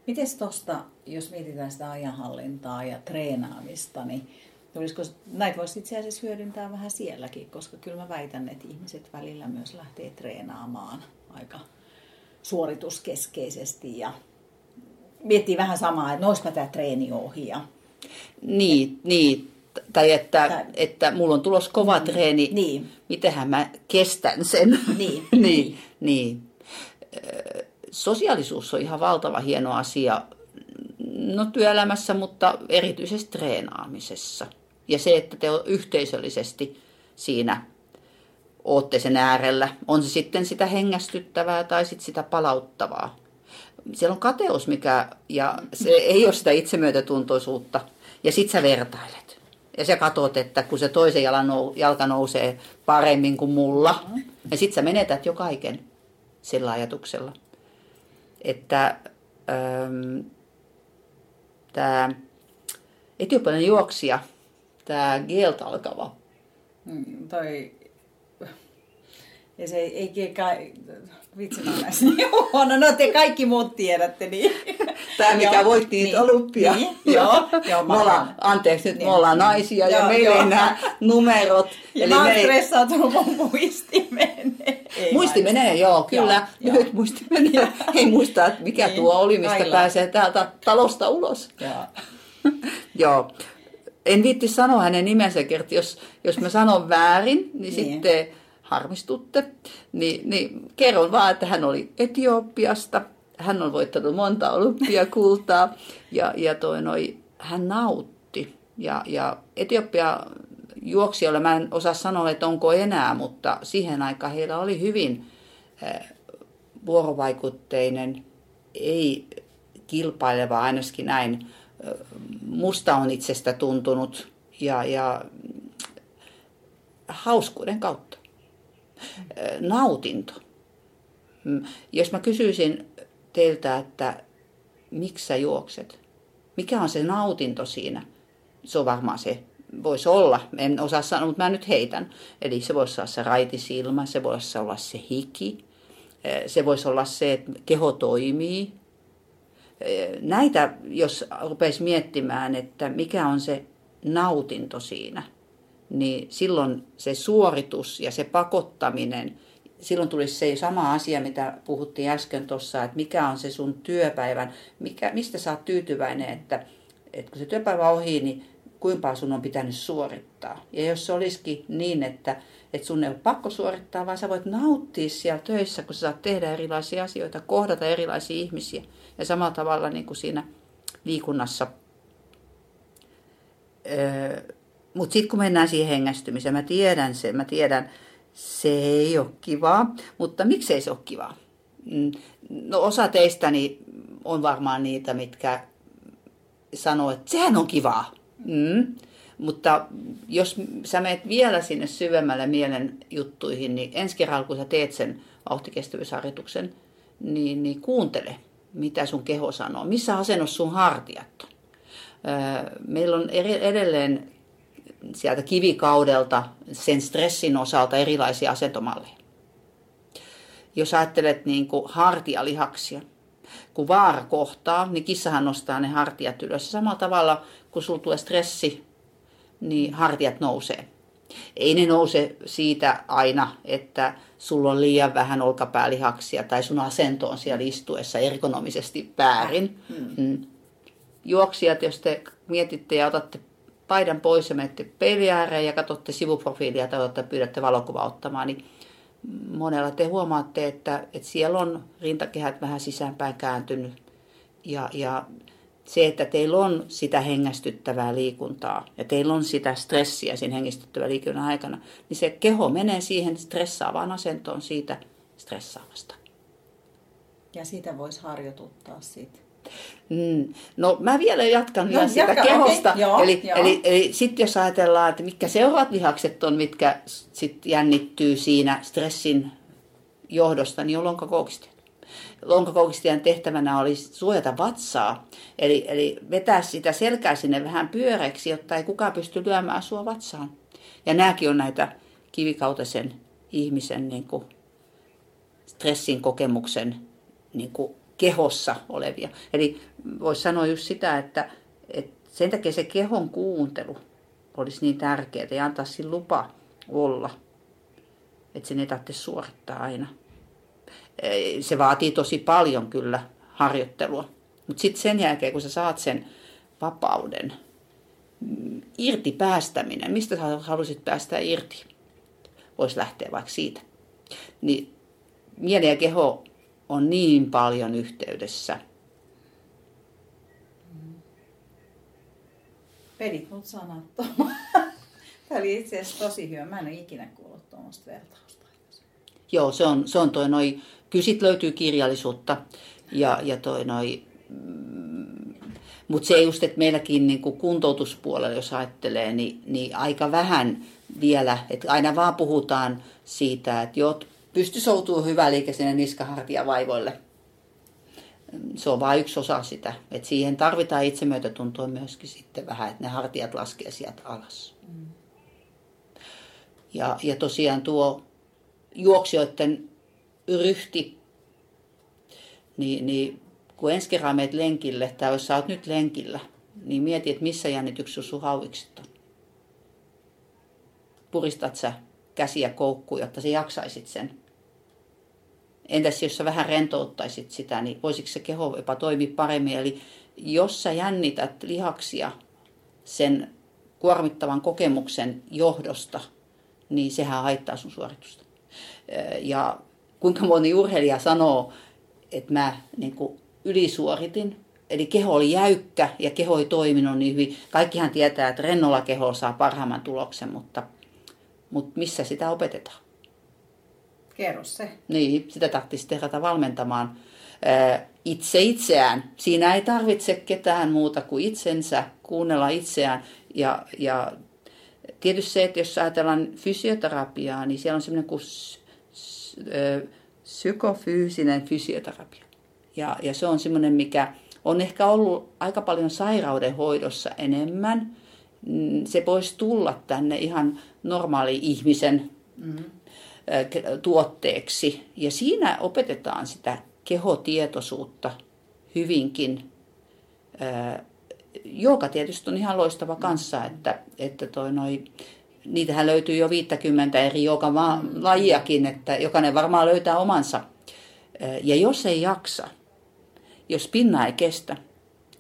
Miten tuosta, jos mietitään sitä ajanhallintaa ja treenaamista, niin olisiko, näitä voisi itse asiassa hyödyntää vähän sielläkin, koska kyllä mä väitän, että ihmiset välillä myös lähtee treenaamaan aika suorituskeskeisesti ja miettii vähän samaa, että noispa tämä treeni ohi. Ja... Niin, niin, tai että, tai... että mulla on tulos kova mm, treeni, niin. mitenhän mä kestän sen. Niin. niin, niin. Sosiaalisuus on ihan valtava hieno asia no, työelämässä, mutta erityisesti treenaamisessa. Ja se, että te yhteisöllisesti siinä ootte sen äärellä, on se sitten sitä hengästyttävää tai sitten sitä palauttavaa. Siellä on kateus, mikä, ja se ei ole sitä itsemyötätuntoisuutta, ja sit sä vertailet. Ja sä katot, että kun se toisen jalan nou, jalka nousee paremmin kuin mulla, ja sit sä menetät jo kaiken sillä ajatuksella. Että ähm, tämä etiopialainen juoksija, tämä Gelt alkava. Mm, toi ja se ei, ei vitsi mä niin huono, no te kaikki muut tiedätte niin. Tämä mikä joo, voitti niitä niin, olympia. Niin, joo, joo, me ollaan, anteeksi nyt, niin. me ollaan naisia joo, ja meillä ei nämä numerot. Ja Eli mä oon stressautunut mun muisti menee. Ei muisti vai. menee, joo, kyllä. Joo, Nyt muisti menee. ei muista, että mikä niin, tuo oli, mistä Aila. pääsee täältä talosta ulos. joo. En viitti sanoa hänen nimensä, kerti, jos, jos mä sanon väärin, niin, niin. sitten harmistutte, niin, niin kerron vaan, että hän oli Etiopiasta. Hän on voittanut monta olympiakultaa ja, ja toi noi, hän nautti. Ja, ja Etiopia juoksijoilla, mä en osaa sanoa, että onko enää, mutta siihen aikaan heillä oli hyvin äh, vuorovaikutteinen, ei kilpaileva ainakin näin. Musta on itsestä tuntunut ja, ja hauskuuden kautta nautinto. Mm, jos mä kysyisin teiltä, että miksi sä juokset? Mikä on se nautinto siinä? Se on varmaan se, voisi olla, en osaa sanoa, mutta mä nyt heitän. Eli se voisi olla se raitisilma, se voisi olla se hiki, se voisi olla se, että keho toimii. Näitä, jos rupeisi miettimään, että mikä on se nautinto siinä – niin silloin se suoritus ja se pakottaminen, silloin tulisi se sama asia, mitä puhuttiin äsken tuossa, että mikä on se sun työpäivän, mikä, mistä sä oot tyytyväinen, että, että kun se työpäivä on ohi, niin kuinka sun on pitänyt suorittaa. Ja jos se olisikin niin, että, että sun ei ole pakko suorittaa, vaan sä voit nauttia siellä töissä, kun sä saat tehdä erilaisia asioita, kohdata erilaisia ihmisiä. Ja samalla tavalla niin kuin siinä liikunnassa. Öö, mutta sitten kun mennään siihen hengästymiseen, mä tiedän sen, mä tiedän, se ei ole kivaa, mutta miksei se ole kivaa? Mm, no osa teistäni on varmaan niitä, mitkä sanoo, että sehän on kivaa. Mm. Mutta jos sä menet vielä sinne syvemmälle mielen juttuihin, niin ensi kerralla kun sä teet sen vauhtikestävyysharjoituksen, niin, niin kuuntele, mitä sun keho sanoo. Missä asennossa sun hartiat on. Meillä on edelleen sieltä kivikaudelta sen stressin osalta erilaisia asentomalleja. Jos ajattelet niin kuin hartialihaksia, kun vaara kohtaa, niin kissahan nostaa ne hartiat ylös. Samalla tavalla, kun sulla tulee stressi, niin hartiat nousee. Ei ne nouse siitä aina, että sulla on liian vähän olkapäälihaksia tai sun asento on siellä istuessa ergonomisesti väärin. Mm. mm. Juoksijat, jos te mietitte ja otatte paidan pois ja menette peilin ääreen ja katsotte sivuprofiilia tai olette, pyydätte valokuva ottamaan, niin monella te huomaatte, että, että siellä on rintakehät vähän sisäänpäin kääntynyt. Ja, ja se, että teillä on sitä hengästyttävää liikuntaa ja teillä on sitä stressiä siinä hengästyttävän liikunnan aikana, niin se keho menee siihen stressaavaan asentoon siitä stressaavasta. Ja sitä voisi harjoituttaa sitten. Mm. No mä vielä jatkan no, sitä jatka, kehosta. Okay. Joo, eli joo. eli, eli sitten jos ajatellaan, että mitkä seuraavat lihakset on, mitkä sit jännittyy siinä stressin johdosta, niin on lonkakoukistiat. Lonkakoukistian tehtävänä oli suojata vatsaa, eli, eli vetää sitä selkää sinne vähän pyöreäksi, jotta ei kukaan pysty lyömään sua vatsaan. Ja nämäkin on näitä kivikautisen ihmisen niin kuin stressin kokemuksen niin kuin kehossa olevia. Eli voisi sanoa just sitä, että, että sen takia se kehon kuuntelu olisi niin tärkeää ja antaa sille lupa olla. Että sen ei tarvitse suorittaa aina. Se vaatii tosi paljon kyllä harjoittelua. Mutta sitten sen jälkeen, kun sä saat sen vapauden, mm, irti päästäminen, mistä sä halusit päästä irti, voisi lähteä vaikka siitä. Niin mieli ja keho on niin paljon yhteydessä. Pelit mut sanattomaan. Tämä oli itse asiassa tosi hyvä. Mä en ole ikinä kuullut tuommoista vertausta. Joo, se on, se on toi noi, kyllä sit löytyy kirjallisuutta ja, ja toi noi, mm, mutta se just, että meilläkin niin kuin kuntoutuspuolella, jos ajattelee, niin, niin aika vähän vielä, että aina vaan puhutaan siitä, että joo, pysty soutuu hyvä liike sinne niskahartiavaivoille. Se on vain yksi osa sitä. Et siihen tarvitaan itsemyötätuntoa myöskin sitten vähän, että ne hartiat laskee sieltä alas. Mm. Ja, ja tosiaan tuo juoksijoiden ryhti, niin, niin kun ensi kerran meet lenkille, tai jos sä oot nyt lenkillä, niin mieti, että missä jännityksessä sun hauikset on. Puristat sä käsiä koukkuun, jotta sä jaksaisit sen Entäs jos sä vähän rentouttaisit sitä, niin voisiko se keho jopa toimia paremmin? Eli jos sä jännität lihaksia sen kuormittavan kokemuksen johdosta, niin sehän haittaa sun suoritusta. Ja kuinka moni urheilija sanoo, että mä niin kuin ylisuoritin, eli keho oli jäykkä ja keho ei toiminut niin hyvin. Kaikkihan tietää, että rennolla keho saa parhaimman tuloksen, mutta, mutta missä sitä opetetaan? Kerro se. Niin, sitä tarvitsisi tehdä valmentamaan itse itseään. Siinä ei tarvitse ketään muuta kuin itsensä, kuunnella itseään. Ja, ja tietysti se, että jos ajatellaan fysioterapiaa, niin siellä on semmoinen kuin psykofyysinen fysioterapia. Ja, ja se on semmoinen, mikä on ehkä ollut aika paljon sairaudenhoidossa enemmän. Mm, se voisi tulla tänne ihan normaali ihmisen mm-hmm tuotteeksi. Ja siinä opetetaan sitä kehotietoisuutta hyvinkin. Joka tietysti on ihan loistava kanssa, että, että toi noi, niitähän löytyy jo 50 eri joka lajiakin, että jokainen varmaan löytää omansa. Ja jos ei jaksa, jos pinna ei kestä,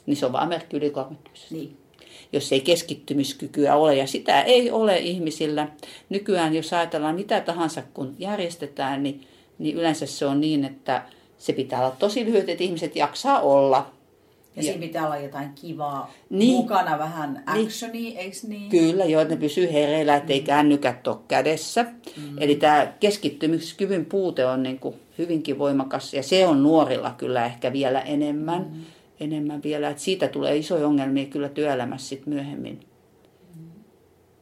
niin se on vaan merkki ylikuormittumisesta. Niin jos ei keskittymiskykyä ole. Ja sitä ei ole ihmisillä. Nykyään, jos ajatellaan mitä tahansa, kun järjestetään, niin, niin yleensä se on niin, että se pitää olla tosi lyhyt, että ihmiset jaksaa olla. Ja, ja siinä pitää olla jotain kivaa niin, mukana, vähän actionia, niin, eikö niin? Kyllä, joo, että ne pysyy hereillä, ettei mm. kännykät ole kädessä. Mm. Eli tämä keskittymiskyvyn puute on niin kuin hyvinkin voimakas ja se on nuorilla kyllä ehkä vielä enemmän. Mm enemmän vielä. Että siitä tulee isoja ongelmia kyllä työelämässä sit myöhemmin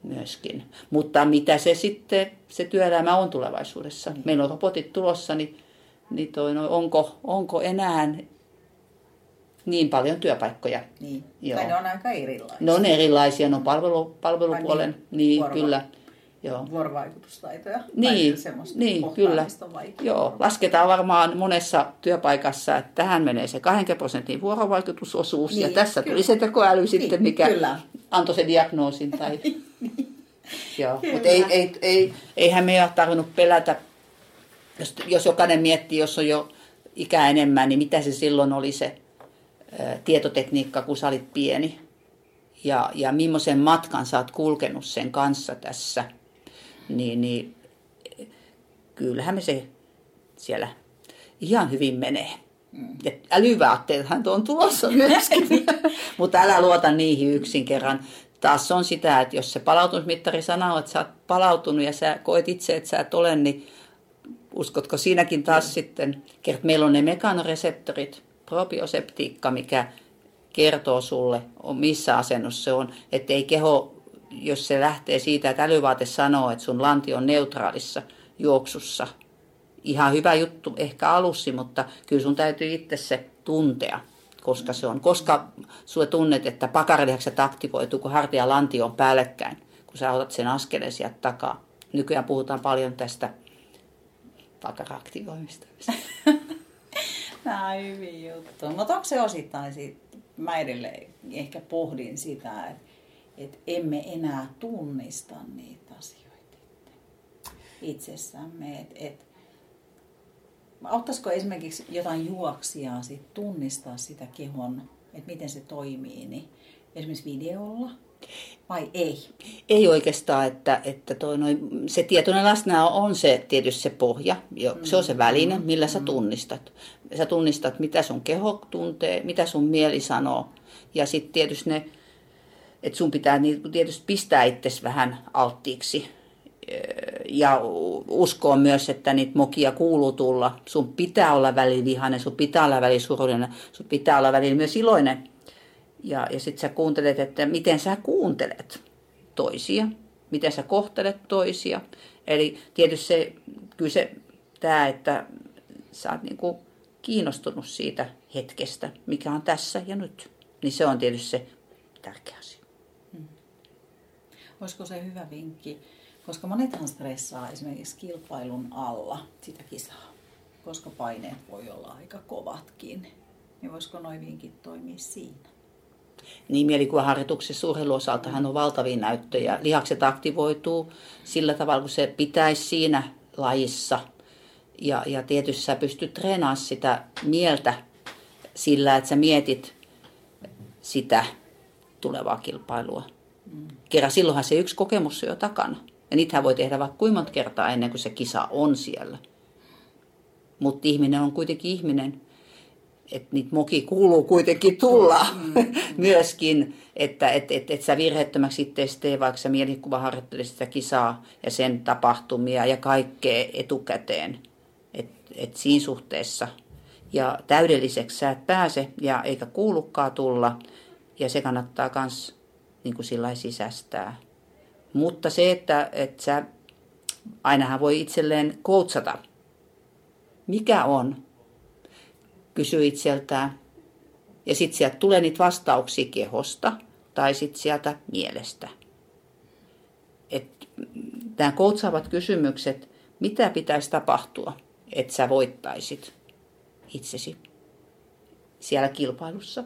myöskin. Mutta mitä se sitten, se työelämä on tulevaisuudessa. Mm. Meillä on robotit tulossa, niin, niin toi, no, onko, onko enää niin paljon työpaikkoja. Niin. Joo. Tai ne on aika erilaisia. Ne on erilaisia, ne on palvelu, palvelupuolen, niin, niin kyllä. Joo. vuorovaikutustaitoja. Niin, niin kyllä. Joo, lasketaan varmaan monessa työpaikassa, että tähän menee se 20 prosentin vuorovaikutusosuus niin, ja tässä kyllä. tuli se tekoäly niin, sitten, mikä kyllä. antoi se diagnoosin. Tai... Niin. Joo, mutta ei, ei, ei, eihän me ole tarvinnut pelätä, jos, jos jokainen miettii, jos on jo ikä enemmän, niin mitä se silloin oli se ä, tietotekniikka, kun sä olit pieni. Ja, ja millaisen matkan sä oot kulkenut sen kanssa tässä – niin, niin kyllähän me se siellä ihan hyvin menee. Ja älyvaatteethan on tulossa myöskin, mutta älä luota niihin yksin kerran. Taas on sitä, että jos se palautumismittari sanoo, että sä oot palautunut ja sä koet itse, että sä et ole, niin uskotko siinäkin taas mm. sitten, että meillä on ne mekanoreseptorit, probioseptiikka, mikä kertoo sulle, missä asennossa se on, että ei keho jos se lähtee siitä, että älyvaate sanoo, että sun lanti on neutraalissa juoksussa. Ihan hyvä juttu ehkä alussi, mutta kyllä sun täytyy itse se tuntea, koska se on. Koska sulle tunnet, että pakarilihakset aktivoituu, kun hartia lanti on päällekkäin. kun sä otat sen askeleen sieltä takaa. Nykyään puhutaan paljon tästä aktivoimista. Tämä on hyvin juttu. Mutta onko se osittain siitä, mä edelleen ehkä pohdin sitä, että, että emme enää tunnista niitä asioita itsessämme. Että, että auttaisiko esimerkiksi jotain juoksijaa sit tunnistaa sitä kehon, että miten se toimii, niin esimerkiksi videolla vai ei? Ei oikeastaan, että, että toi noin, se tietoinen läsnä on se tietysti se pohja, jo, mm. se on se väline, mm. millä sä mm. tunnistat. Sä tunnistat, mitä sun keho tuntee, mitä sun mieli sanoo. Ja sitten tietysti ne, että sun pitää niin tietysti pistää itsesi vähän alttiiksi ja uskoo myös, että niitä mokia kuuluu tulla. Sun pitää olla välillä vihainen, sun pitää olla välillä surullinen, sun pitää olla välillä myös iloinen. Ja, ja sitten sä kuuntelet, että miten sä kuuntelet toisia, miten sä kohtelet toisia. Eli tietysti se, kyllä se, tämä, että sä oot niinku kiinnostunut siitä hetkestä, mikä on tässä ja nyt, niin se on tietysti se tärkeä. Olisiko se hyvä vinkki, koska monethan stressaa esimerkiksi kilpailun alla sitä kisaa, koska paineet voi olla aika kovatkin. Niin voisiko noin vinkit toimia siinä? Niin mielikuvaharjoituksessa urheiluosaltahan on valtavia näyttöjä. Lihakset aktivoituu sillä tavalla, kun se pitäisi siinä lajissa. Ja, ja tietysti sä pystyt treenaamaan sitä mieltä sillä, että sä mietit sitä tulevaa kilpailua. Kerran silloinhan se yksi kokemus on jo takana. Ja niitähän voi tehdä vaikka kuinka monta kertaa ennen kuin se kisa on siellä. Mutta ihminen on kuitenkin ihminen että niitä moki kuuluu kuitenkin tulla mm. myöskin, että et, et, et sä virheettömäksi itse tee, vaikka sä mielikuva harjoittelisit sitä kisaa ja sen tapahtumia ja kaikkea etukäteen. Että et siinä suhteessa. Ja täydelliseksi sä et pääse ja eikä kuulukaan tulla. Ja se kannattaa myös niin kuin sillä sisästää. Mutta se, että, että sä ainahan voi itselleen koutsata, mikä on kysyy itseltään. Ja sitten sieltä tulee niitä vastauksia kehosta tai sitten sieltä mielestä. Nämä koutsaavat kysymykset, mitä pitäisi tapahtua, että sä voittaisit itsesi siellä kilpailussa.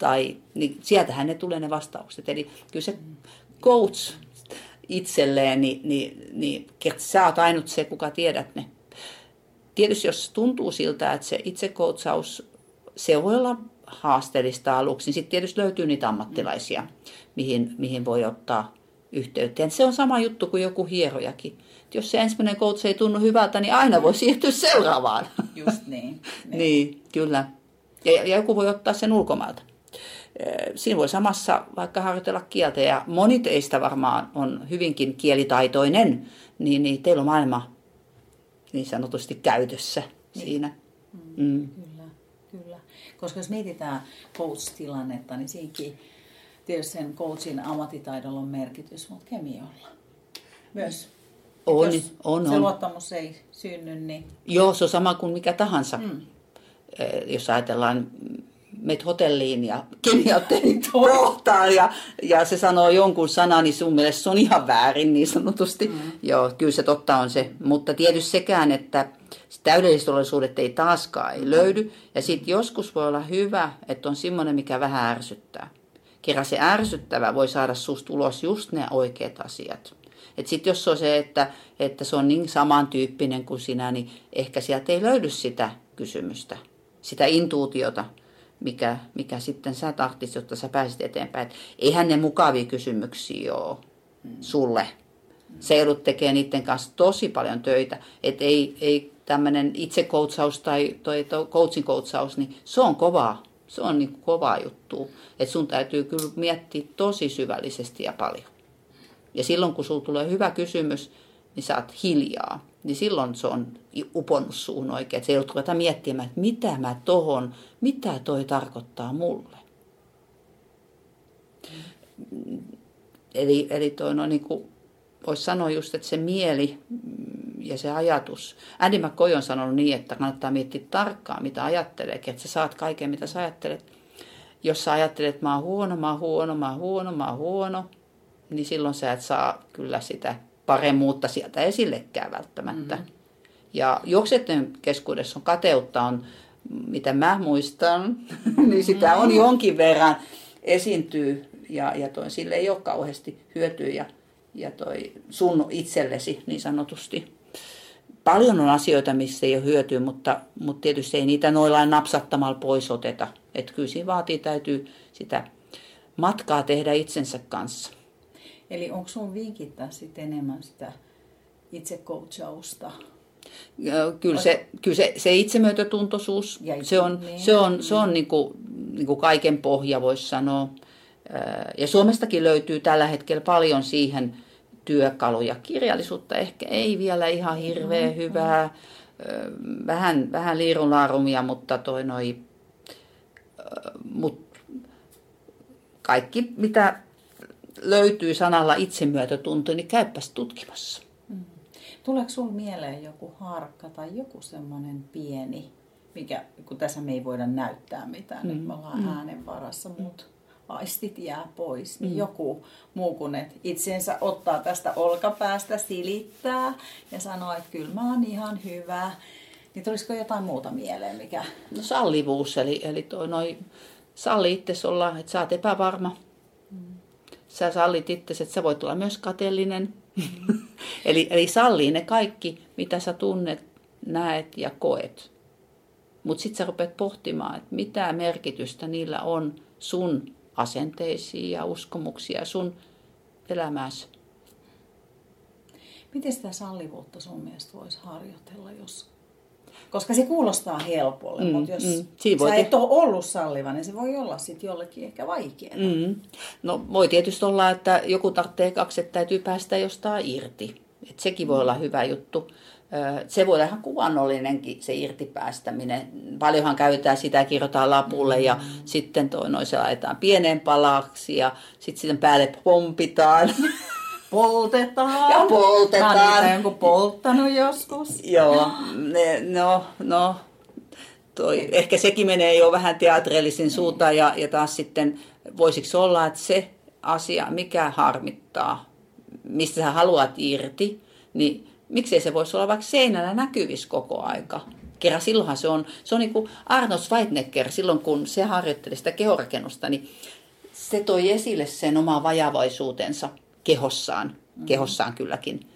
Tai niin sieltähän ne tulee ne vastaukset. Eli kyllä se coach itselleen, niin, niin, niin sä oot ainut se, kuka tiedät ne tietysti jos tuntuu siltä, että se itsekoutsaus, se voi olla haasteellista aluksi, niin sitten tietysti löytyy niitä ammattilaisia, mihin, mihin voi ottaa yhteyttä. Ja se on sama juttu kuin joku hierojakin. Et jos se ensimmäinen coach ei tunnu hyvältä, niin aina voi siirtyä seuraavaan. Just niin. niin, kyllä. Ja, ja joku voi ottaa sen ulkomailta. Siinä voi samassa vaikka harjoitella kieltä ja moni teistä varmaan on hyvinkin kielitaitoinen, niin, niin teillä on maailma niin sanotusti käytössä niin. siinä. Mm. Mm. Kyllä, kyllä. Koska jos mietitään coach-tilannetta, niin siinäkin tietysti sen coachin ammattitaidolla on merkitys, mutta kemiolla myös. On, jos on, se on. luottamus ei synny, niin... Joo, se on sama kuin mikä tahansa. Mm. Jos ajatellaan meet hotelliin ja kemiattelit kohtaan ja, ja se sanoo jonkun sanan, niin sun mielestä se on ihan väärin niin sanotusti. Mm. Joo, kyllä se totta on se. Mutta tietysti sekään, että täydelliset olosuudet ei taaskaan ei löydy. Ja sitten joskus voi olla hyvä, että on semmoinen, mikä vähän ärsyttää. Kerran se ärsyttävä voi saada susta ulos just ne oikeat asiat. Sitten jos se on se, että, että se on niin samantyyppinen kuin sinä, niin ehkä sieltä ei löydy sitä kysymystä, sitä intuutiota, mikä, mikä sitten sä tahtisit, jotta sä pääsit eteenpäin. Et eihän ne mukavia kysymyksiä ole sulle. Se joudut tekemään niiden kanssa tosi paljon töitä. Että ei, ei tämmöinen itsekoutsaus tai toi, coachin koutsaus, niin se on kovaa. Se on niin kovaa juttu. Että sun täytyy kyllä miettiä tosi syvällisesti ja paljon. Ja silloin kun sulla tulee hyvä kysymys, niin sä oot hiljaa. Niin silloin se on uponnut suun oikein. Se ei ruveta miettimään, että mitä mä tohon, mitä toi tarkoittaa mulle. Eli, eli toi no niin voisi sanoa just, että se mieli ja se ajatus. Andy McCoy on sanonut niin, että kannattaa miettiä tarkkaan, mitä ajattelee, että sä saat kaiken, mitä sä ajattelet. Jos sä ajattelet, että mä oon huono, mä oon huono, mä oon huono, mä oon huono, niin silloin sä et saa kyllä sitä paremmuutta sieltä esillekään välttämättä. Mm-hmm. Ja juoksettujen keskuudessa on kateutta on, mitä mä muistan, niin sitä on jonkin verran esiintyy ja, ja toi, sille ei ole kauheasti hyötyä ja, ja toi sun itsellesi niin sanotusti. Paljon on asioita, missä ei ole hyötyä, mutta, mutta tietysti ei niitä noillain napsattamalla pois oteta. Että kyllä siinä vaatii, täytyy sitä matkaa tehdä itsensä kanssa. Eli onko sun vinkittää sitten enemmän sitä itsekoutsausta? Kyllä se, kyllä se, se itsemyötätuntoisuus, ja se on, niin. se on, se on niin kuin, niin kuin kaiken pohja, voisi sanoa. Ja Suomestakin löytyy tällä hetkellä paljon siihen työkaluja. Kirjallisuutta ehkä ei vielä ihan hirveän mm-hmm. hyvää. Vähän, vähän liirunlaarumia, mutta toi noi, mut kaikki mitä löytyy sanalla itsemyötätunto, niin käypäs tutkimassa. Mm. Tuleeko sinulle mieleen joku harkka tai joku semmoinen pieni, mikä, kun tässä me ei voida näyttää mitään, mm. nyt me ollaan mm. äänen varassa, mutta aistit jää pois, niin mm. joku muu kuin että itsensä ottaa tästä olkapäästä, silittää ja sanoo, että kyllä mä oon ihan hyvä. Niin tulisiko jotain muuta mieleen, mikä... No sallivuus, eli, eli toi noi, salli itse olla, että sä oot epävarma. Sä sallit itse, että sä voit olla myös kateellinen. Eli, eli sallii ne kaikki, mitä sä tunnet, näet ja koet. Mutta sitten sä rupeat pohtimaan, että mitä merkitystä niillä on sun asenteisiin ja uskomuksia sun elämässä. Miten sitä sallivuutta sun mielestä voisi harjoitella, jos... Koska se kuulostaa helpolle, mm, mutta jos mm, sä et ole ollut salliva, niin se voi olla sitten jollekin ehkä vaikeaa. Mm. No voi tietysti olla, että joku tarvitsee kaksi, että täytyy päästä jostain irti. Et sekin voi olla hyvä juttu se voi olla ihan kuvannollinenkin se irtipäästäminen. Paljonhan käytetään sitä, kirjoitetaan lapulle ja mm. sitten toi noin se laitetaan pieneen palaksi ja sitten sitten päälle pompitaan. Poltetaan. Ja poltetaan. Mä oon jonkun polttanut joskus. Joo, ne, no, no, toi, ehkä sekin menee jo vähän teatrellisin suuntaan ja, ja taas sitten voisiko olla, että se asia, mikä harmittaa, mistä sä haluat irti, niin miksei se voisi olla vaikka seinällä näkyvissä koko aika. Kerran silloinhan se on, se on niin kuin Arnold Schwarzenegger, silloin kun se harjoitteli sitä kehorakennusta, niin se toi esille sen oman vajavaisuutensa kehossaan, kehossaan kylläkin.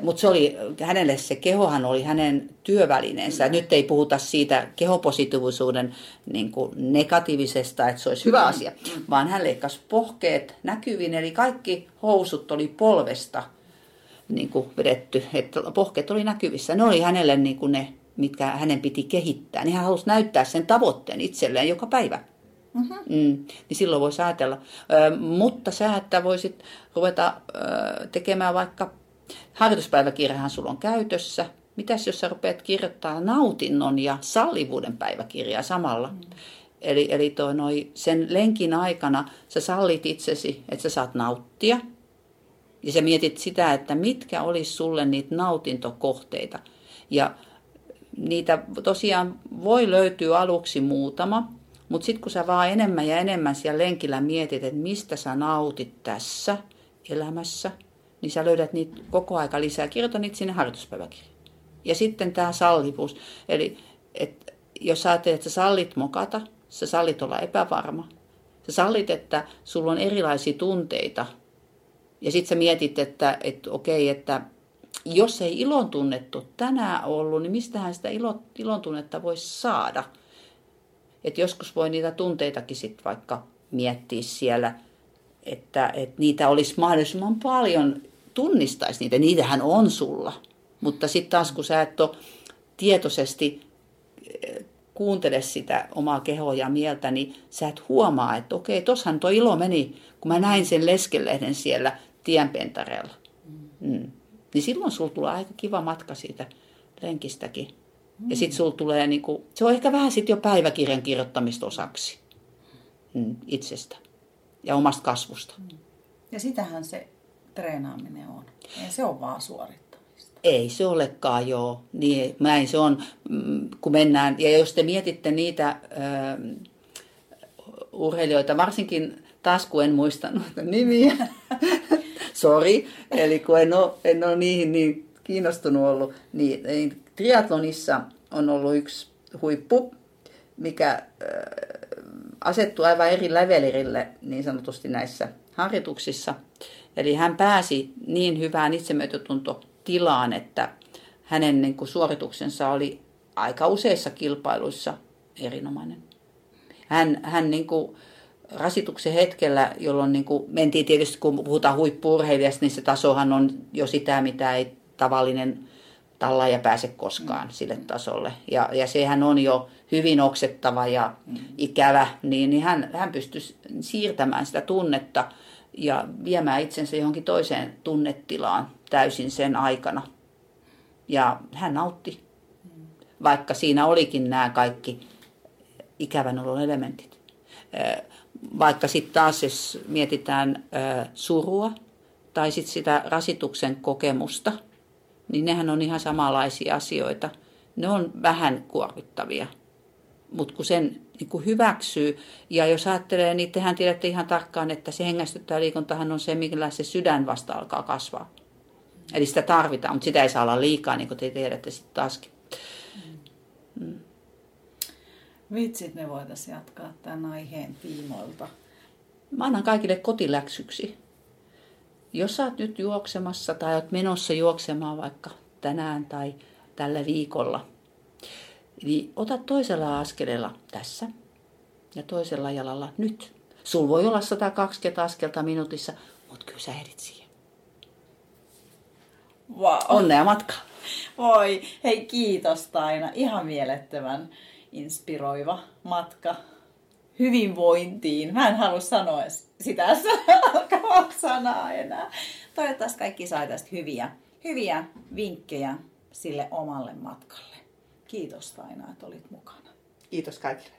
Mutta se oli, hänelle se kehohan oli hänen työvälineensä. Mm-hmm. Nyt ei puhuta siitä kehopositiivisuuden niin kuin negatiivisesta, että se olisi hyvä asia, vaan hän leikkasi pohkeet näkyviin, eli kaikki housut oli polvesta niin kuin vedetty, että pohkeet oli näkyvissä. Ne oli hänelle niin kuin ne, mitkä hänen piti kehittää. Niin hän halusi näyttää sen tavoitteen itselleen joka päivä. Mm-hmm. Mm, niin silloin voisi ajatella. Ö, mutta sä, että voisit ruveta ö, tekemään vaikka, harjoituspäiväkirjahan sulla on käytössä. Mitäs jos sä rupeat kirjoittaa nautinnon ja sallivuuden päiväkirjaa samalla? Mm. Eli, eli toi noi, sen lenkin aikana sä sallit itsesi, että sä saat nauttia – ja sä mietit sitä, että mitkä olisi sulle niitä nautintokohteita. Ja niitä tosiaan voi löytyä aluksi muutama, mutta sitten kun sä vaan enemmän ja enemmän siellä lenkillä mietit, että mistä sä nautit tässä elämässä, niin sä löydät niitä koko aika lisää. Kirjoita niitä sinne harjoituspäiväkirjaan. Ja sitten tämä sallivuus. Eli et, jos ajattelet, että sä sallit mokata, sä sallit olla epävarma, sä sallit, että sulla on erilaisia tunteita – ja sitten sä mietit, että, että okei, että jos ei ilon tunnettu tänään ollut, niin mistähän sitä ilo, ilon tunnetta voisi saada? Että joskus voi niitä tunteitakin sitten vaikka miettiä siellä, että, että niitä olisi mahdollisimman paljon, tunnistaisi niitä. Niitähän on sulla. Mutta sitten taas kun sä et ole tietoisesti eh, kuuntele sitä omaa kehoa ja mieltä, niin sä et huomaa, että okei, tossahan tuo ilo meni, kun mä näin sen leskelehden siellä tienpentareella. Mm. Mm. Niin silloin sulla tulee aika kiva matka siitä lenkistäkin. Mm. Ja sitten sulla tulee, niinku, se on ehkä vähän sitten jo päiväkirjan kirjoittamista osaksi mm, itsestä ja omasta kasvusta. Mm. Ja sitähän se treenaaminen on. Ei se on vaan suorittamista. Ei se olekaan, joo. Niin, näin se on, mm, kun mennään. Ja jos te mietitte niitä äh, urheilijoita, varsinkin taas kun en muista noita nimiä, Sori, eli kun en ole, en ole niihin niin kiinnostunut ollut, niin, niin triatlonissa on ollut yksi huippu, mikä asettuu aivan eri levelirille niin sanotusti näissä harjoituksissa. Eli hän pääsi niin hyvään itsemyötätuntotilaan, että hänen niin kuin, suorituksensa oli aika useissa kilpailuissa erinomainen. Hän, hän niin kuin, rasituksen hetkellä, jolloin niin kuin, mentiin tietysti, kun puhutaan huippuurheilijasta, niin se tasohan on jo sitä, mitä ei tavallinen tallaaja pääse koskaan mm. sille tasolle. Ja, ja sehän on jo hyvin oksettava ja mm. ikävä, niin, niin hän, hän pystyisi siirtämään sitä tunnetta ja viemään itsensä johonkin toiseen tunnetilaan täysin sen aikana. Ja hän nautti, vaikka siinä olikin nämä kaikki ikävän olon elementit. Vaikka sitten taas, jos mietitään surua tai sitten sitä rasituksen kokemusta, niin nehän on ihan samanlaisia asioita. Ne on vähän kuormittavia. Mutta kun sen niin kun hyväksyy, ja jos ajattelee, niin tehän tiedätte ihan tarkkaan, että se hengästyttää liikuntahan on se, millä se sydän vasta alkaa kasvaa. Eli sitä tarvitaan, mutta sitä ei saa olla liikaa, niin kuin te tiedätte sitten taaskin. Mm. Vitsit, me voitaisiin jatkaa tämän aiheen tiimoilta. Mä annan kaikille kotiläksyksi. Jos sä oot nyt juoksemassa tai oot menossa juoksemaan vaikka tänään tai tällä viikolla, niin ota toisella askeleella tässä ja toisella jalalla nyt. Sul voi olla 120 askelta minuutissa, mutta kyllä sä ehdit siihen. Wow. Onnea matkaa. Voi, hei kiitos Taina. Ihan mielettömän inspiroiva matka hyvinvointiin. Mä en halua sanoa sitä alkavaa sanaa enää. Toivottavasti kaikki sai tästä hyviä, hyviä vinkkejä sille omalle matkalle. Kiitos Taina, että olit mukana. Kiitos kaikille.